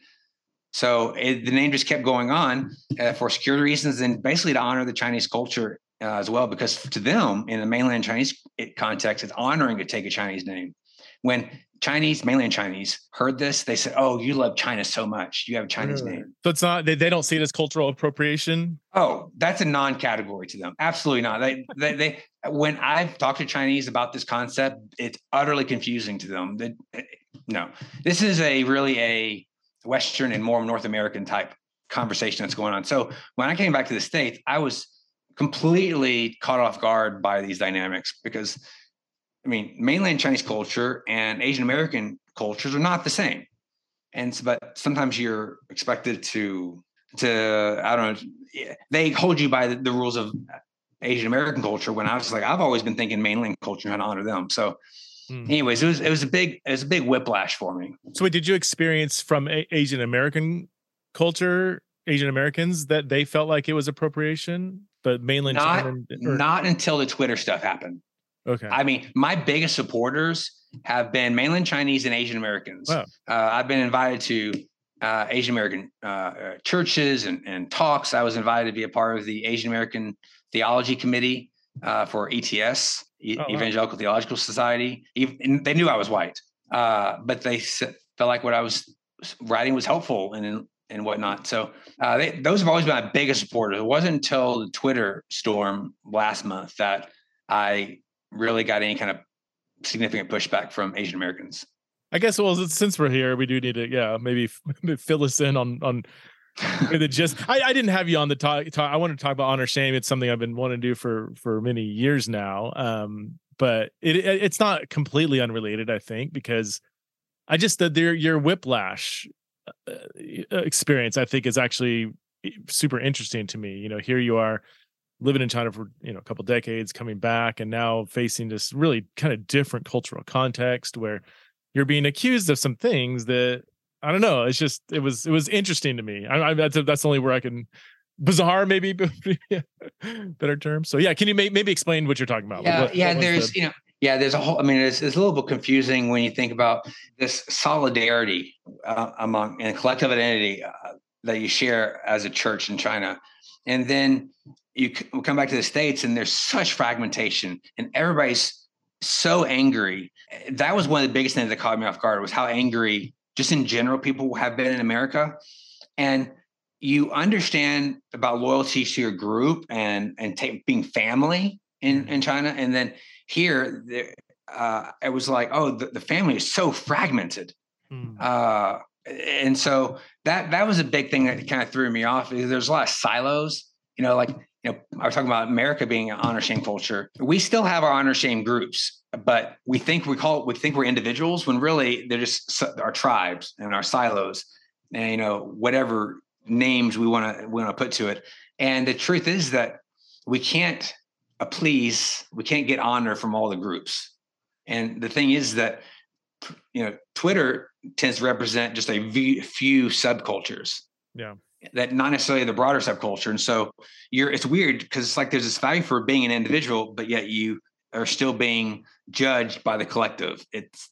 Speaker 2: so it, the name just kept going on uh, for security reasons and basically to honor the Chinese culture uh, as well, because to them in the mainland Chinese context, it's honoring to take a Chinese name. When Chinese, mainland Chinese heard this, they said, "Oh, you love China so much. You have a Chinese really? name."
Speaker 1: So it's not they, they don't see it as cultural appropriation.
Speaker 2: Oh, that's a non-category to them. Absolutely not. They they, they when I've talked to Chinese about this concept, it's utterly confusing to them. They, no, this is a really a Western and more North American type conversation that's going on. So when I came back to the States, I was completely caught off guard by these dynamics because I mean, mainland Chinese culture and Asian American cultures are not the same. And so, but sometimes you're expected to, to, I don't know, they hold you by the, the rules of Asian American culture when I was like, I've always been thinking mainland culture and honor them. So Mm. Anyways, it was it was a big it was a big whiplash for me.
Speaker 1: So, wait, did you experience from a- Asian American culture, Asian Americans, that they felt like it was appropriation, but mainland
Speaker 2: not, China, or- not until the Twitter stuff happened.
Speaker 1: Okay.
Speaker 2: I mean, my biggest supporters have been mainland Chinese and Asian Americans. Wow. Uh, I've been invited to uh, Asian American uh, uh churches and, and talks. I was invited to be a part of the Asian American Theology Committee uh, for ETS, oh, Evangelical wow. Theological Society. Even, they knew I was white, uh, but they felt like what I was writing was helpful and and whatnot. So uh, they, those have always been my biggest supporters. It wasn't until the Twitter storm last month that I really got any kind of significant pushback from Asian Americans.
Speaker 1: I guess well, since we're here, we do need to yeah maybe fill us in on on the just I, I didn't have you on the talk, talk i want to talk about honor shame. It's something i've been wanting to do for for many years now. Um but it, it it's not completely unrelated i think because i just the your your whiplash uh, uh, experience i think is actually super interesting to me. You know here you are living in china for you know a couple decades coming back and now facing this really kind of different cultural context where you're being accused of some things that I don't know. It's just it was it was interesting to me. I, I that's that's only where I can bizarre, maybe better term. So yeah, can you may, maybe explain what you're talking about?
Speaker 2: Yeah,
Speaker 1: what,
Speaker 2: yeah. What there's the... you know, yeah, there's a whole. I mean, it's, it's a little bit confusing when you think about this solidarity uh, among and collective identity uh, that you share as a church in China, and then you come back to the states, and there's such fragmentation, and everybody's so angry. That was one of the biggest things that caught me off guard was how angry, just in general, people have been in America, and you understand about loyalty to your group and and take, being family in in China, and then here uh, it was like, oh, the, the family is so fragmented. Mm. Uh, and so that that was a big thing that kind of threw me off. There's a lot of silos, you know, like you know, I was talking about America being an honor shame culture. We still have our honor shame groups, but we think we call it, we think we're individuals when really they're just our tribes and our silos, and you know whatever names we want to we want to put to it. And the truth is that we can't uh, please, we can't get honor from all the groups. And the thing is that you know Twitter tends to represent just a few subcultures.
Speaker 1: Yeah.
Speaker 2: That not necessarily the broader subculture. And so you're it's weird because it's like there's this value for being an individual, but yet you are still being judged by the collective. It's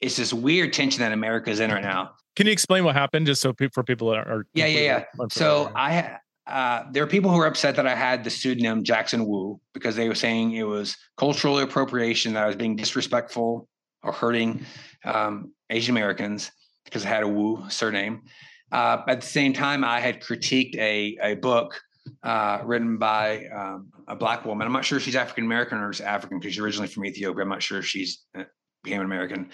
Speaker 2: it's this weird tension that America is in right now.
Speaker 1: Can you explain what happened, just so pe- for people that are?
Speaker 2: Yeah, yeah, yeah. So I uh, there are people who are upset that I had the pseudonym Jackson Wu because they were saying it was cultural appropriation that I was being disrespectful or hurting um, Asian Americans because I had a Wu surname. Uh, at the same time, I had critiqued a a book uh, written by um, a black woman. I'm not sure if she's African American or is African because she's originally from Ethiopia. I'm not sure if she's uh, became an American.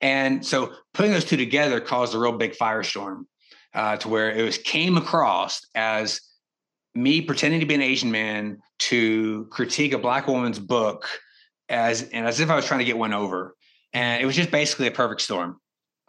Speaker 2: And so putting those two together caused a real big firestorm uh, to where it was came across as me pretending to be an Asian man to critique a black woman's book as and as if I was trying to get one over. And it was just basically a perfect storm.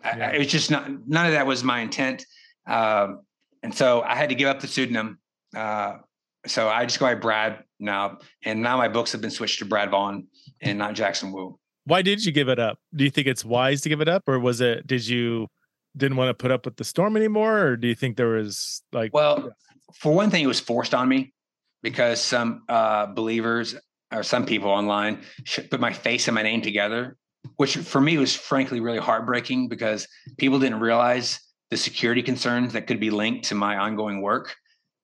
Speaker 2: Yeah. I, it was just not none of that was my intent. Um, and so I had to give up the pseudonym. Uh, so I just go by Brad now, and now my books have been switched to Brad Vaughn and not Jackson Wu.
Speaker 1: Why did you give it up? Do you think it's wise to give it up, or was it? Did you didn't want to put up with the storm anymore, or do you think there was like?
Speaker 2: Well, for one thing, it was forced on me because some uh, believers or some people online put my face and my name together, which for me was frankly really heartbreaking because people didn't realize the security concerns that could be linked to my ongoing work.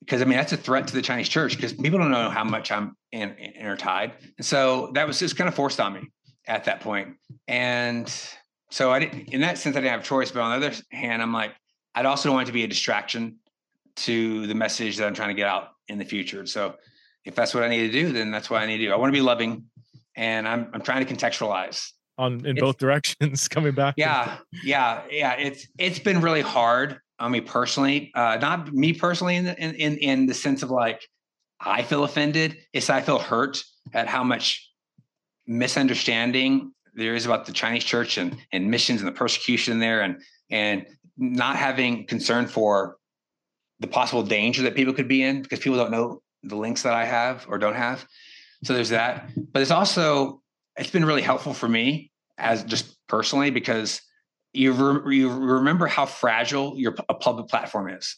Speaker 2: Because I mean, that's a threat to the Chinese church because people don't know how much I'm in, intertied. And so that was just kind of forced on me at that point. And so I didn't, in that sense, I didn't have a choice. But on the other hand, I'm like, I'd also don't want it to be a distraction to the message that I'm trying to get out in the future. So if that's what I need to do, then that's what I need to do. I want to be loving and I'm I'm trying to contextualize
Speaker 1: on in it's, both directions coming back.
Speaker 2: Yeah. Yeah. Yeah. It's it's been really hard on me personally. Uh not me personally in the in in, in the sense of like I feel offended. It's I feel hurt at how much misunderstanding there is about the Chinese church and and missions and the persecution there and and not having concern for the possible danger that people could be in because people don't know the links that I have or don't have. So there's that. But it's also it's been really helpful for me as just personally because you re- you remember how fragile your a public platform is.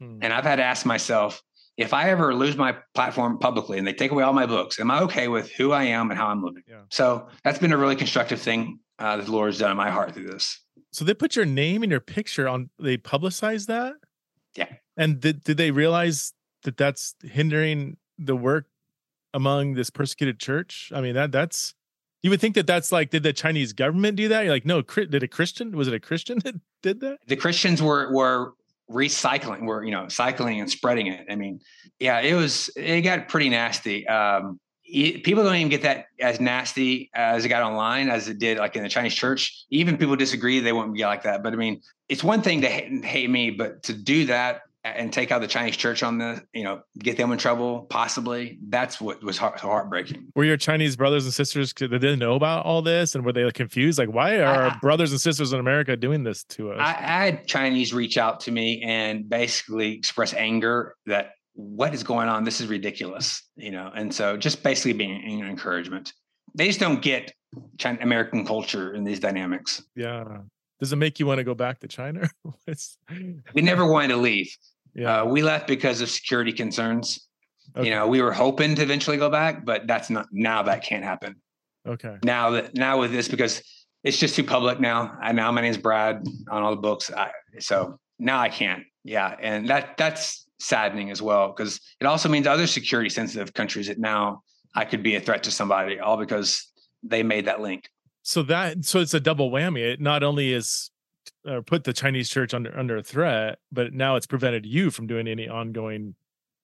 Speaker 2: Hmm. And I've had to ask myself if I ever lose my platform publicly and they take away all my books, am I okay with who I am and how I'm living? Yeah. So that's been a really constructive thing uh, that the Lord has done in my heart through this.
Speaker 1: So they put your name and your picture on. They publicize that.
Speaker 2: Yeah.
Speaker 1: And did, did they realize that that's hindering the work among this persecuted church? I mean, that that's you would think that that's like, did the Chinese government do that? You're like, no, did a Christian? Was it a Christian that did that?
Speaker 2: The Christians were were recycling, were you know, cycling and spreading it. I mean, yeah, it was it got pretty nasty. Um, people don't even get that as nasty as it got online as it did like in the Chinese church. Even people disagree; they wouldn't be like that. But I mean, it's one thing to hate, hate me, but to do that and take out the Chinese church on the, you know, get them in trouble, possibly. That's what was heart, heartbreaking.
Speaker 1: Were your Chinese brothers and sisters, that didn't know about all this? And were they confused? Like, why are I, our brothers and sisters in America doing this to us?
Speaker 2: I, I had Chinese reach out to me and basically express anger that what is going on? This is ridiculous, you know? And so just basically being an encouragement. They just don't get China, American culture in these dynamics.
Speaker 1: Yeah. Does it make you want to go back to China?
Speaker 2: we never wanted to leave Yeah. Uh, we left because of security concerns. Okay. You know, we were hoping to eventually go back, but that's not now that can't happen.
Speaker 1: Okay.
Speaker 2: Now that now with this because it's just too public now. I now my name's Brad on all the books. I, so now I can't. Yeah, and that that's saddening as well because it also means other security sensitive countries that now I could be a threat to somebody all because they made that link.
Speaker 1: So that so it's a double whammy. It not only is uh, put the Chinese church under under threat, but now it's prevented you from doing any ongoing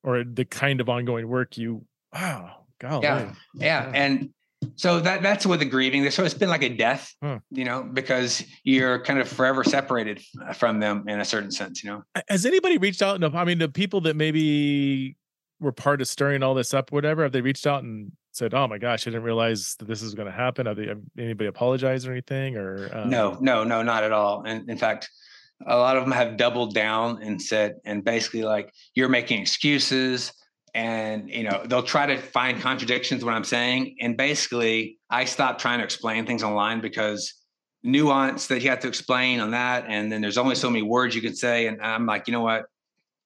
Speaker 1: or the kind of ongoing work you. Wow,
Speaker 2: God. Yeah, yeah, and so that that's with the grieving. So it's been like a death, huh. you know, because you're kind of forever separated from them in a certain sense, you know.
Speaker 1: Has anybody reached out? No, I mean, the people that maybe were part of stirring all this up, whatever, have they reached out and said, "Oh my gosh, I didn't realize that this is going to happen"? Have, they, have anybody apologized or anything? Or
Speaker 2: um... no, no, no, not at all. And in fact, a lot of them have doubled down and said, and basically like, "You're making excuses." and you know they'll try to find contradictions what i'm saying and basically i stopped trying to explain things online because nuance that you have to explain on that and then there's only so many words you can say and i'm like you know what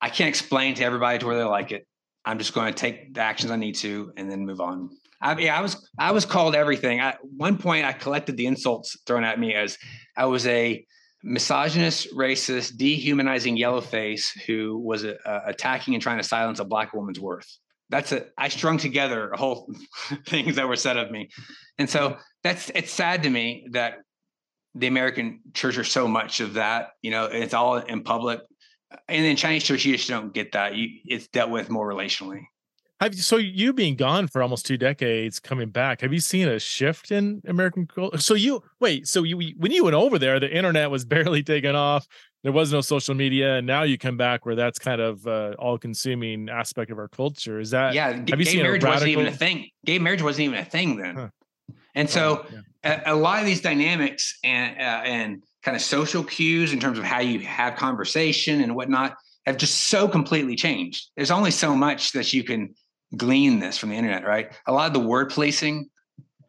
Speaker 2: i can't explain to everybody to where they like it i'm just going to take the actions i need to and then move on I, yeah, I was I was called everything. At one point, I collected the insults thrown at me as I was a misogynist, racist, dehumanizing yellowface who was uh, attacking and trying to silence a black woman's worth. That's a I strung together a whole things that were said of me, and so that's it's sad to me that the American church are so much of that. You know, it's all in public, and in Chinese church you just don't get that. You it's dealt with more relationally.
Speaker 1: Have you, so you being gone for almost two decades, coming back, have you seen a shift in American culture? So you wait, so you when you went over there, the internet was barely taken off. There was no social media, and now you come back where that's kind of uh, all-consuming aspect of our culture. Is that
Speaker 2: yeah? Have you gay seen marriage radical... wasn't even a thing. Gay marriage wasn't even a thing then, huh. and so oh, yeah. a, a, lot of these dynamics and uh, and kind of social cues in terms of how you have conversation and whatnot have just so completely changed. There's only so much that you can glean this from the internet, right? A lot of the word policing.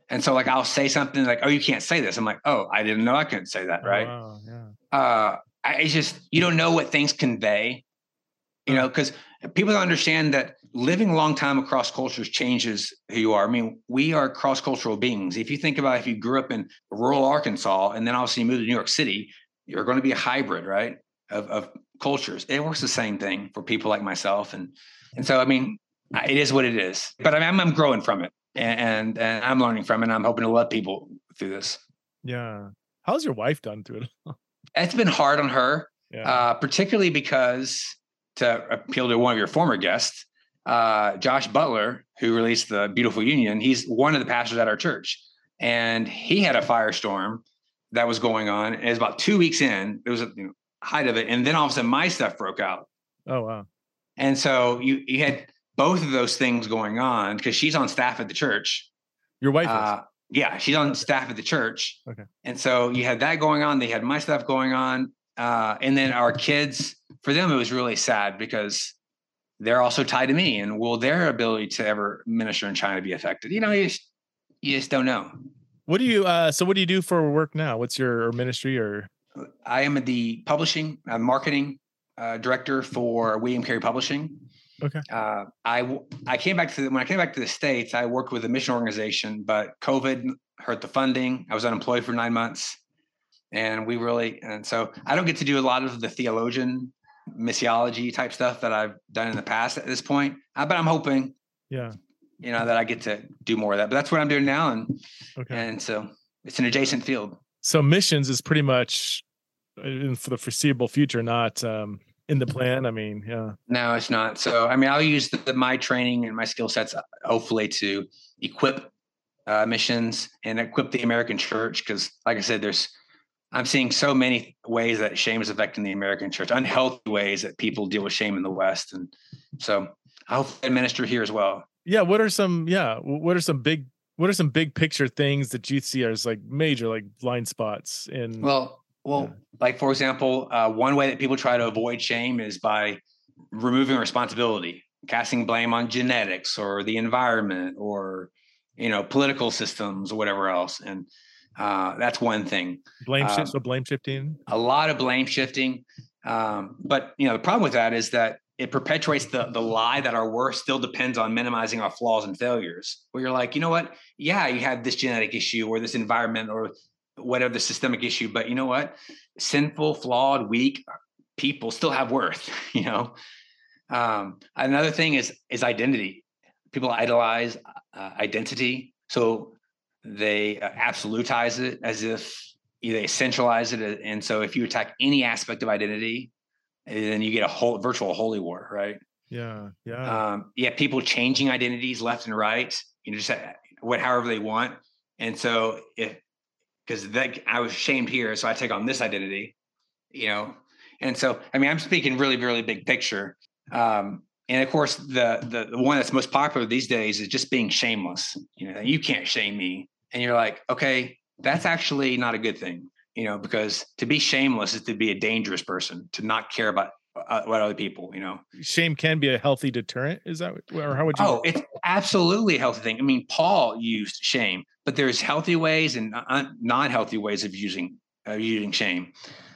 Speaker 2: And so like I'll say something like, oh, you can't say this. I'm like, oh, I didn't know I couldn't say that, right? Oh, wow, yeah. Uh I just you don't know what things convey, you know, because people don't understand that living a long time across cultures changes who you are. I mean, we are cross-cultural beings. If you think about if you grew up in rural Arkansas and then obviously you move to New York City, you're going to be a hybrid, right? Of, of cultures. It works the same thing for people like myself. And and so I mean, it is what it is. But I'm, I'm growing from it and, and I'm learning from it. And I'm hoping to love people through this.
Speaker 1: Yeah. How's your wife done through it?
Speaker 2: it's been hard on her, yeah. uh, particularly because to appeal to one of your former guests, uh, Josh Butler, who released the Beautiful Union, he's one of the pastors at our church. And he had a firestorm that was going on. And it was about two weeks in, it was a you know, height of it. And then all of a sudden my stuff broke out.
Speaker 1: Oh, wow.
Speaker 2: And so you, you had both of those things going on because she's on staff at the church.
Speaker 1: Your wife uh,
Speaker 2: yeah, she's on staff at the church.
Speaker 1: Okay.
Speaker 2: And so you had that going on. They had my stuff going on. Uh, and then our kids, for them, it was really sad because they're also tied to me. And will their ability to ever minister in China be affected? You know, you just, you just don't know.
Speaker 1: What do you, uh, so what do you do for work now? What's your ministry or?
Speaker 2: I am the publishing, uh, marketing uh, director for William Carey Publishing.
Speaker 1: Okay.
Speaker 2: Uh, I I came back to the, when I came back to the states. I worked with a mission organization, but COVID hurt the funding. I was unemployed for nine months, and we really and so I don't get to do a lot of the theologian missiology type stuff that I've done in the past at this point. Uh, but I'm hoping,
Speaker 1: yeah,
Speaker 2: you know, that I get to do more of that. But that's what I'm doing now, and okay. and so it's an adjacent field.
Speaker 1: So missions is pretty much uh, for the foreseeable future, not um, in the plan? I mean, yeah.
Speaker 2: No, it's not. So, I mean, I'll use the, my training and my skill sets, uh, hopefully, to equip uh, missions and equip the American church. Because, like I said, there's I'm seeing so many ways that shame is affecting the American church, unhealthy ways that people deal with shame in the West, and so I hope I minister here as well.
Speaker 1: Yeah. What are some? Yeah. What are some big? What are some big picture things that you see as like major like blind spots in?
Speaker 2: Well, well, like for example, uh, one way that people try to avoid shame is by removing responsibility, casting blame on genetics or the environment or you know political systems or whatever else, and uh, that's one thing.
Speaker 1: Blame shift, um, so blame shifting.
Speaker 2: A lot of blame shifting, um, but you know the problem with that is that it perpetuates the the lie that our worth still depends on minimizing our flaws and failures. Where you're like, you know what? Yeah, you have this genetic issue or this environment or whatever the systemic issue, but you know what? Sinful, flawed, weak people still have worth. You know. Um, another thing is is identity. People idolize uh, identity, so they uh, absolutize it as if they centralize it. And so, if you attack any aspect of identity, then you get a whole virtual holy war, right?
Speaker 1: Yeah, yeah,
Speaker 2: um, yeah. People changing identities left and right, you know, just uh, what however they want. And so, if because that I was shamed here, so I take on this identity, you know. And so, I mean, I'm speaking really, really big picture. Um, and of course, the, the the one that's most popular these days is just being shameless. You know, you can't shame me, and you're like, okay, that's actually not a good thing you know, because to be shameless is to be a dangerous person, to not care about uh, what other people, you know.
Speaker 1: Shame can be a healthy deterrent. Is that, or how would you?
Speaker 2: Oh, it's absolutely a healthy thing. I mean, Paul used shame, but there's healthy ways and non-healthy ways of using uh, using shame.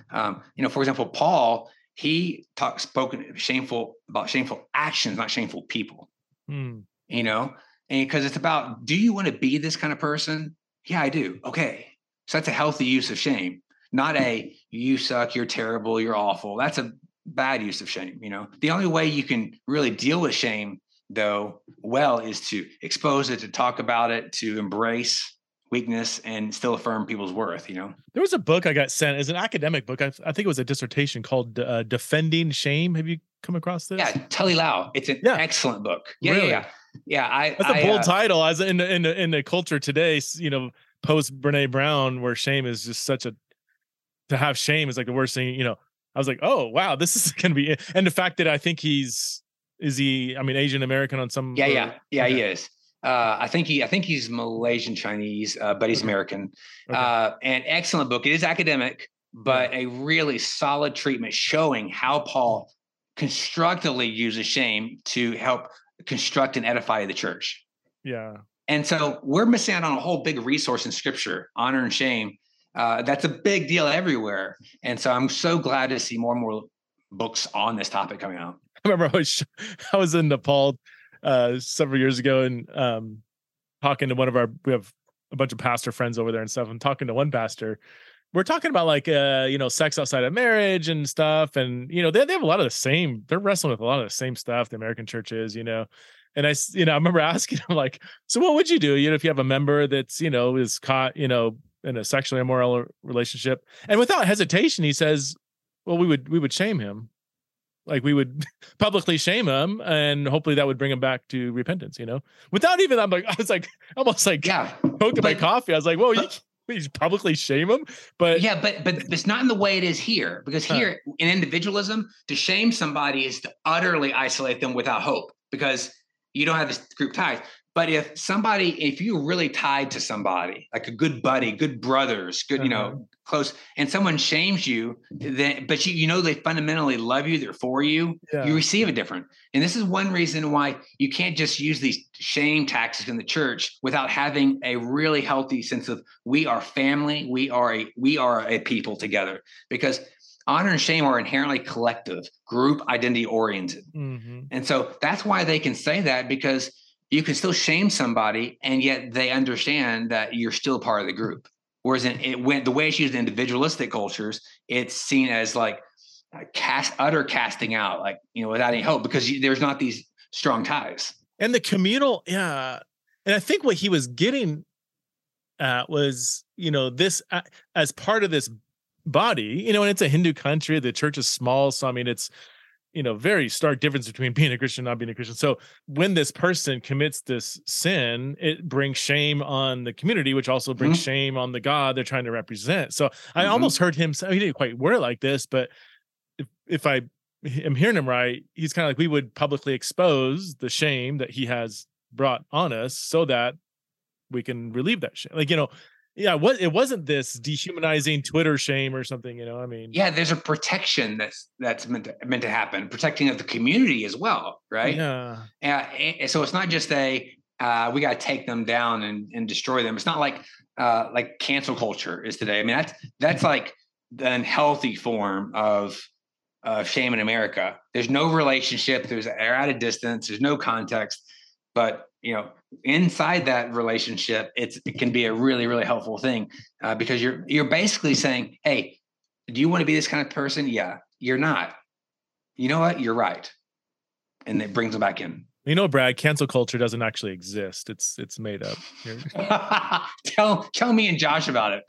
Speaker 2: Um, you know, for example, Paul he talks spoken shameful about shameful actions, not shameful people. Hmm. You know, and because it's about, do you want to be this kind of person? Yeah, I do. Okay, so that's a healthy use of shame, not a you suck, you're terrible, you're awful. That's a bad use of shame. You know, the only way you can really deal with shame, though, well, is to expose it, to talk about it, to embrace weakness and still affirm people's worth you know
Speaker 1: there was a book i got sent as an academic book i, I think it was a dissertation called uh, defending shame have you come across this
Speaker 2: yeah Te-Li Lau it's an yeah. excellent book yeah really? yeah yeah i
Speaker 1: that's a bold uh, title as in the, in the in the culture today you know post Brene Brown, where shame is just such a to have shame is like the worst thing. You know, I was like, oh wow, this is gonna be. It. And the fact that I think he's is he? I mean, Asian American on some.
Speaker 2: Yeah, yeah, yeah. He is. Uh, I think he, I think he's Malaysian Chinese, uh, but he's okay. American. Okay. Uh, an excellent book. It is academic, but yeah. a really solid treatment showing how Paul constructively uses shame to help construct and edify the church.
Speaker 1: Yeah,
Speaker 2: and so we're missing out on a whole big resource in scripture, honor and shame. Uh, that's a big deal everywhere. And so I'm so glad to see more and more books on this topic coming out.
Speaker 1: I remember I was, I was in Nepal uh, several years ago and um, talking to one of our, we have a bunch of pastor friends over there and stuff. I'm talking to one pastor. We're talking about like, uh, you know, sex outside of marriage and stuff. And, you know, they, they have a lot of the same, they're wrestling with a lot of the same stuff the American church is, you know. And I, you know, I remember asking him like, so what would you do? You know, if you have a member that's, you know, is caught, you know, in a sexually immoral relationship, and without hesitation, he says, well, we would, we would shame him. Like we would publicly shame him, and hopefully that would bring him back to repentance. You know, without even I'm like I was like almost like
Speaker 2: yeah,
Speaker 1: poking my coffee. I was like, whoa, you, you publicly shame him, but
Speaker 2: yeah, but but it's not in the way it is here because here huh. in individualism, to shame somebody is to utterly isolate them without hope because you don't have this group ties. But if somebody, if you're really tied to somebody, like a good buddy, good brothers, good, you know, uh-huh. close, and someone shames you, then but you you know they fundamentally love you, they're for you, yeah. you receive it different. And this is one reason why you can't just use these shame tactics in the church without having a really healthy sense of we are family, we are a we are a people together. Because honor and shame are inherently collective, group identity oriented. Mm-hmm. And so that's why they can say that because you can still shame somebody and yet they understand that you're still part of the group. Whereas in, it went the way it's used in individualistic cultures, it's seen as like cast utter casting out, like you know, without any hope because you, there's not these strong ties.
Speaker 1: And the communal, yeah. And I think what he was getting at was, you know, this uh, as part of this body, you know, and it's a Hindu country. The church is small, so I mean, it's you know very stark difference between being a Christian and not being a Christian. So when this person commits this sin, it brings shame on the community, which also brings mm-hmm. shame on the God they're trying to represent. So I mm-hmm. almost heard him say he didn't quite word it like this, but if if I am hearing him right, he's kind of like we would publicly expose the shame that he has brought on us so that we can relieve that shame. Like, you know, yeah what it wasn't this dehumanizing twitter shame or something you know i mean
Speaker 2: yeah there's a protection that's that's meant to meant to happen protecting of the community as well right
Speaker 1: yeah
Speaker 2: yeah so it's not just a uh, we got to take them down and, and destroy them it's not like uh, like cancel culture is today i mean that's that's like the unhealthy form of of shame in America. There's no relationship. There's they're at a distance. There's no context. But you know, inside that relationship, it's it can be a really really helpful thing uh, because you're you're basically saying, hey, do you want to be this kind of person? Yeah, you're not. You know what? You're right, and it brings them back in.
Speaker 1: You know, Brad, cancel culture doesn't actually exist. It's it's made up.
Speaker 2: tell tell me and Josh about it.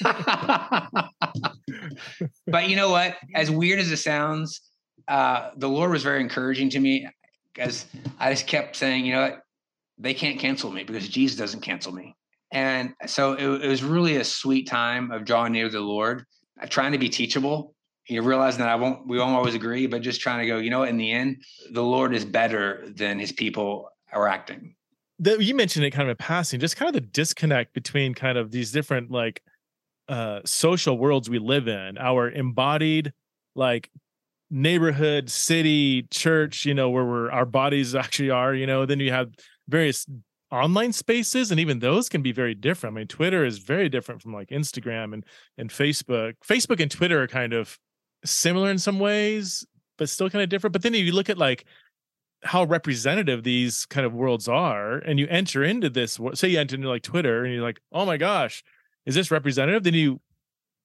Speaker 2: but you know what? As weird as it sounds, uh, the Lord was very encouraging to me because I just kept saying, you know what? They can't cancel me because Jesus doesn't cancel me. And so it, it was really a sweet time of drawing near the Lord, trying to be teachable you realizing that I won't, we won't always agree, but just trying to go, you know, in the end, the Lord is better than his people are acting.
Speaker 1: You mentioned it kind of in passing, just kind of the disconnect between kind of these different like uh social worlds we live in, our embodied like neighborhood, city, church, you know, where we're our bodies actually are, you know, then you have various online spaces and even those can be very different. I mean, Twitter is very different from like Instagram and and Facebook. Facebook and Twitter are kind of similar in some ways, but still kind of different. But then if you look at like how representative these kind of worlds are, and you enter into this, say you enter into like Twitter, and you're like, oh my gosh, is this representative? Then you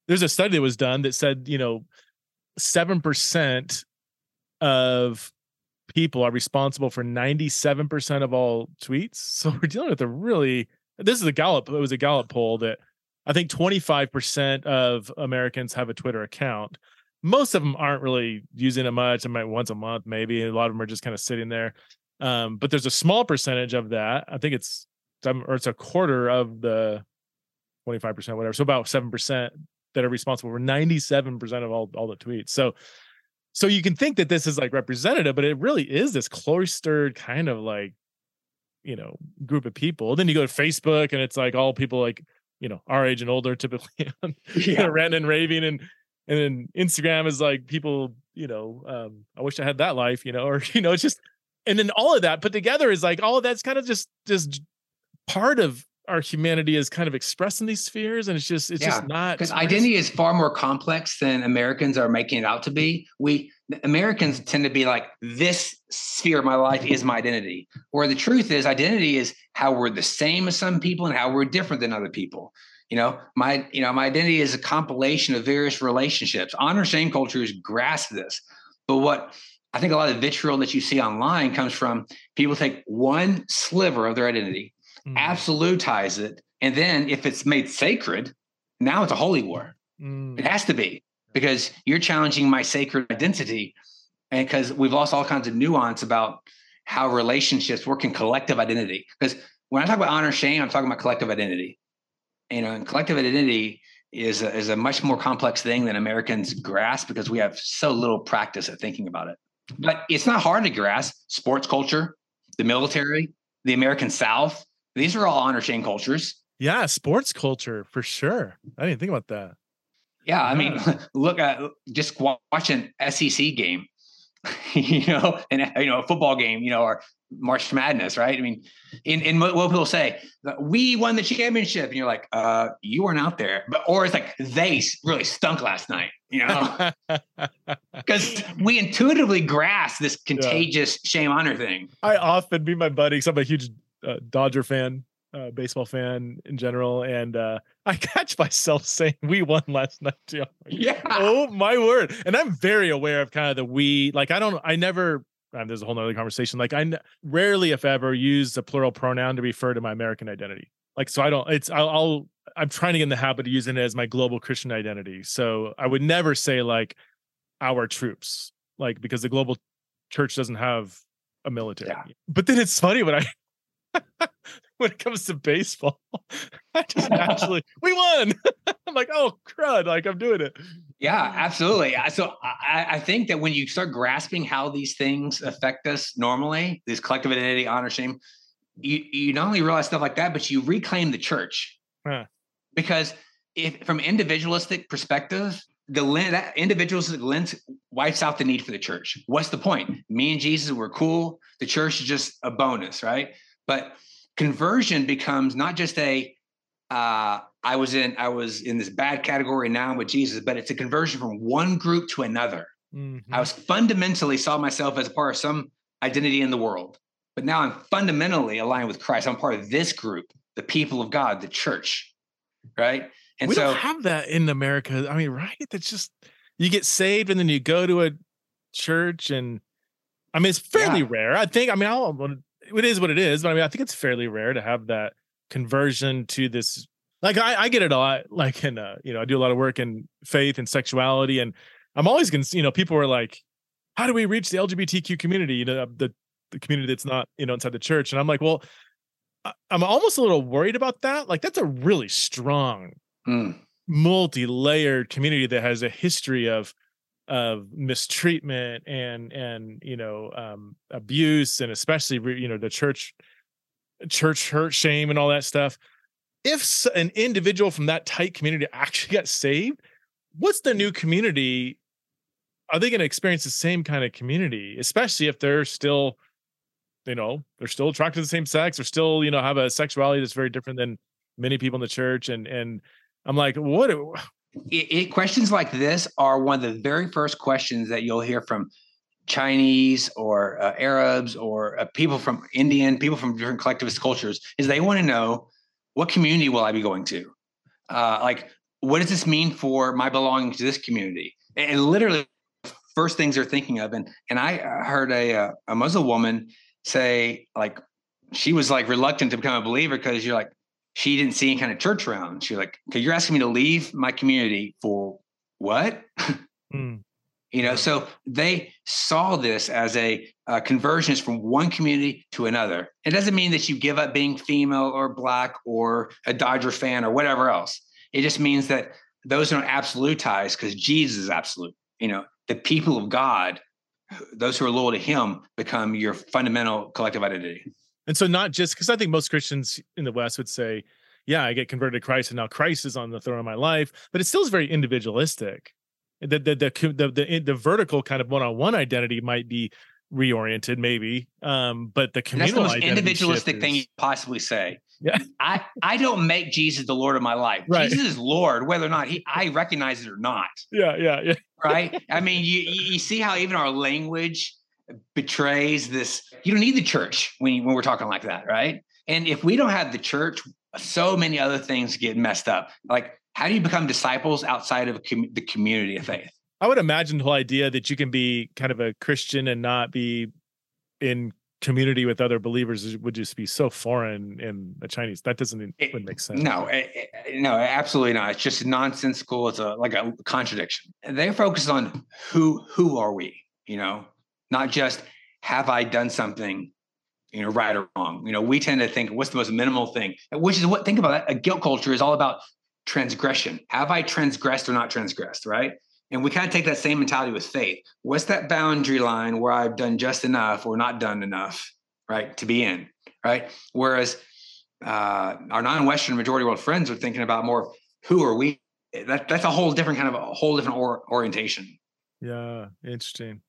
Speaker 1: there's a study that was done that said, you know, seven percent of people are responsible for 97% of all tweets. So we're dealing with a really this is a Gallup, it was a Gallup poll that I think 25% of Americans have a Twitter account most of them aren't really using it much. I might once a month, maybe. A lot of them are just kind of sitting there. Um, but there's a small percentage of that. I think it's or it's a quarter of the 25%, whatever. So about 7% that are responsible for 97% of all, all the tweets. So so you can think that this is like representative, but it really is this cloistered kind of like, you know, group of people. Then you go to Facebook and it's like all people like, you know, our age and older typically yeah. ranting and raving and and then Instagram is like people, you know, um, I wish I had that life, you know, or you know, it's just and then all of that put together is like all of that's kind of just just part of our humanity is kind of expressed in these spheres and it's just it's yeah, just not
Speaker 2: because identity is far more complex than americans are making it out to be. We americans tend to be like this sphere of my life is my identity where the truth is identity is how we're the same as some people and how we're different than other people. You know my you know my identity is a compilation of various relationships. Honor shame cultures grasp this but what i think a lot of vitriol that you see online comes from people take one sliver of their identity mm. absolutize it and then if it's made sacred now it's a holy war mm. it has to be because you're challenging my sacred identity and because we've lost all kinds of nuance about how relationships work in collective identity because when i talk about honor shame i'm talking about collective identity you know, and collective identity is a, is a much more complex thing than Americans grasp because we have so little practice at thinking about it. But it's not hard to grasp. Sports culture, the military, the American South, these are all honor shame cultures.
Speaker 1: Yeah, sports culture for sure. I didn't think about that.
Speaker 2: Yeah, I mean, look at just watch an SEC game, you know, and you know, a football game, you know, or March Madness, right? I mean, in, in what people say, we won the championship, and you're like, uh, you weren't out there, but or it's like they really stunk last night, you know, because we intuitively grasp this contagious yeah. shame honor thing.
Speaker 1: I often be my buddy because I'm a huge uh, Dodger fan, uh, baseball fan in general, and uh, I catch myself saying we won last night too.
Speaker 2: Yeah.
Speaker 1: Oh my word! And I'm very aware of kind of the we. Like I don't. I never um, there's a whole nother conversation. Like I n- rarely, if ever, use a plural pronoun to refer to my American identity. Like so, I don't. It's I'll, I'll I'm trying to get in the habit of using it as my global Christian identity. So I would never say like our troops, like because the global church doesn't have a military. Yeah. But then it's funny when I when it comes to baseball, I just naturally we won. I'm like, oh crud, like I'm doing it.
Speaker 2: Yeah, absolutely. So I, I, think that when you start grasping how these things affect us normally, this collective identity, honor, shame, you you not only realize stuff like that, but you reclaim the church. Huh. Because if from individualistic perspective, the lens, that individualistic lens wipes out the need for the church. What's the point? Me and Jesus were cool. The church is just a bonus, right? But conversion becomes not just a uh, I was in I was in this bad category now with Jesus, but it's a conversion from one group to another. Mm-hmm. I was fundamentally saw myself as a part of some identity in the world, but now I'm fundamentally aligned with Christ. I'm part of this group, the people of God, the church, right?
Speaker 1: And we so, don't have that in America. I mean, right? That's just you get saved and then you go to a church, and I mean, it's fairly yeah. rare. I think. I mean, I'll, it is what it is, but I mean, I think it's fairly rare to have that conversion to this like I, I get it a lot like in uh, you know i do a lot of work in faith and sexuality and i'm always gonna you know people are like how do we reach the lgbtq community you know the, the community that's not you know inside the church and i'm like well i'm almost a little worried about that like that's a really strong mm. multi-layered community that has a history of of mistreatment and and you know um abuse and especially you know the church church hurt shame and all that stuff if an individual from that tight community actually got saved, what's the new community? Are they going to experience the same kind of community, especially if they're still, you know, they're still attracted to the same sex, or still, you know, have a sexuality that's very different than many people in the church? And and I'm like, what? It,
Speaker 2: it, questions like this are one of the very first questions that you'll hear from Chinese or uh, Arabs or uh, people from Indian, people from different collectivist cultures, is they want to know what community will I be going to? Uh, like, what does this mean for my belonging to this community? And literally, first things they're thinking of. And and I heard a uh, a Muslim woman say like she was like reluctant to become a believer because you're like she didn't see any kind of church around. She's like, "Okay, you're asking me to leave my community for what?" mm. You know, so they saw this as a uh, conversions from one community to another. It doesn't mean that you give up being female or black or a Dodger fan or whatever else. It just means that those don't absolutize because Jesus is absolute. You know, the people of God, those who are loyal to Him, become your fundamental collective identity.
Speaker 1: And so, not just because I think most Christians in the West would say, "Yeah, I get converted to Christ, and now Christ is on the throne of my life," but it still is very individualistic. The the the the, the, the vertical kind of one-on-one identity might be reoriented maybe um but the communal
Speaker 2: that's the most individualistic thing you possibly say. Yeah. I i don't make jesus the lord of my life. Right. jesus is lord whether or not he i recognize it or not.
Speaker 1: Yeah yeah yeah.
Speaker 2: Right? I mean you you see how even our language betrays this you don't need the church when when we're talking like that right and if we don't have the church so many other things get messed up like how do you become disciples outside of com- the community of faith?
Speaker 1: I would imagine the whole idea that you can be kind of a Christian and not be in community with other believers would just be so foreign in the Chinese. That doesn't it, make sense.
Speaker 2: No, it, no, absolutely not. It's just nonsensical. It's a like a contradiction. they focus on who who are we? You know, not just have I done something you know, right or wrong. You know, we tend to think what's the most minimal thing, which is what think about that. A guilt culture is all about transgression. Have I transgressed or not transgressed? Right. And we kind of take that same mentality with faith. What's that boundary line where I've done just enough or not done enough, right, to be in, right? Whereas uh, our non-Western majority world friends are thinking about more who are we? That that's a whole different kind of a whole different or, orientation.
Speaker 1: Yeah, interesting.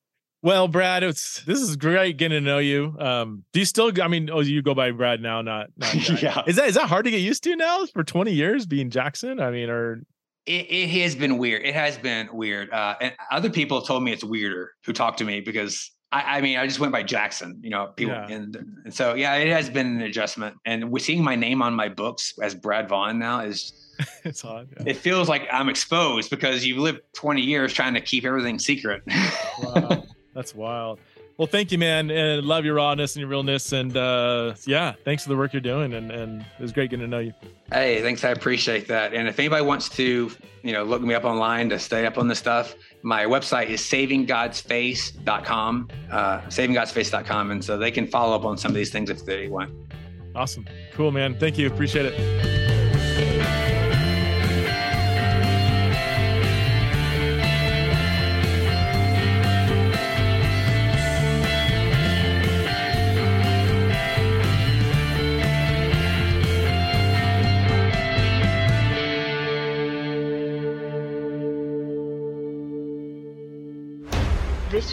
Speaker 1: Well, Brad, it's this is great getting to know you. Um, do you still? I mean, oh, you go by Brad now, not, not yeah. Is that is that hard to get used to now for twenty years being Jackson? I mean, or
Speaker 2: it, it has been weird. It has been weird. Uh, and other people have told me it's weirder who talk to me because I, I mean, I just went by Jackson, you know, people. Yeah. And, and so, yeah, it has been an adjustment. And we're seeing my name on my books as Brad Vaughn now is it's odd. Yeah. It feels like I'm exposed because you've lived 20 years trying to keep everything secret.
Speaker 1: wow. That's wild. Well, thank you, man, and love your rawness and your realness, and uh, yeah, thanks for the work you're doing, and, and it was great getting to know you.
Speaker 2: Hey, thanks, I appreciate that. And if anybody wants to, you know, look me up online to stay up on this stuff, my website is savinggodsface.com, uh, savinggodsface.com, and so they can follow up on some of these things if they want.
Speaker 1: Awesome, cool, man. Thank you, appreciate it.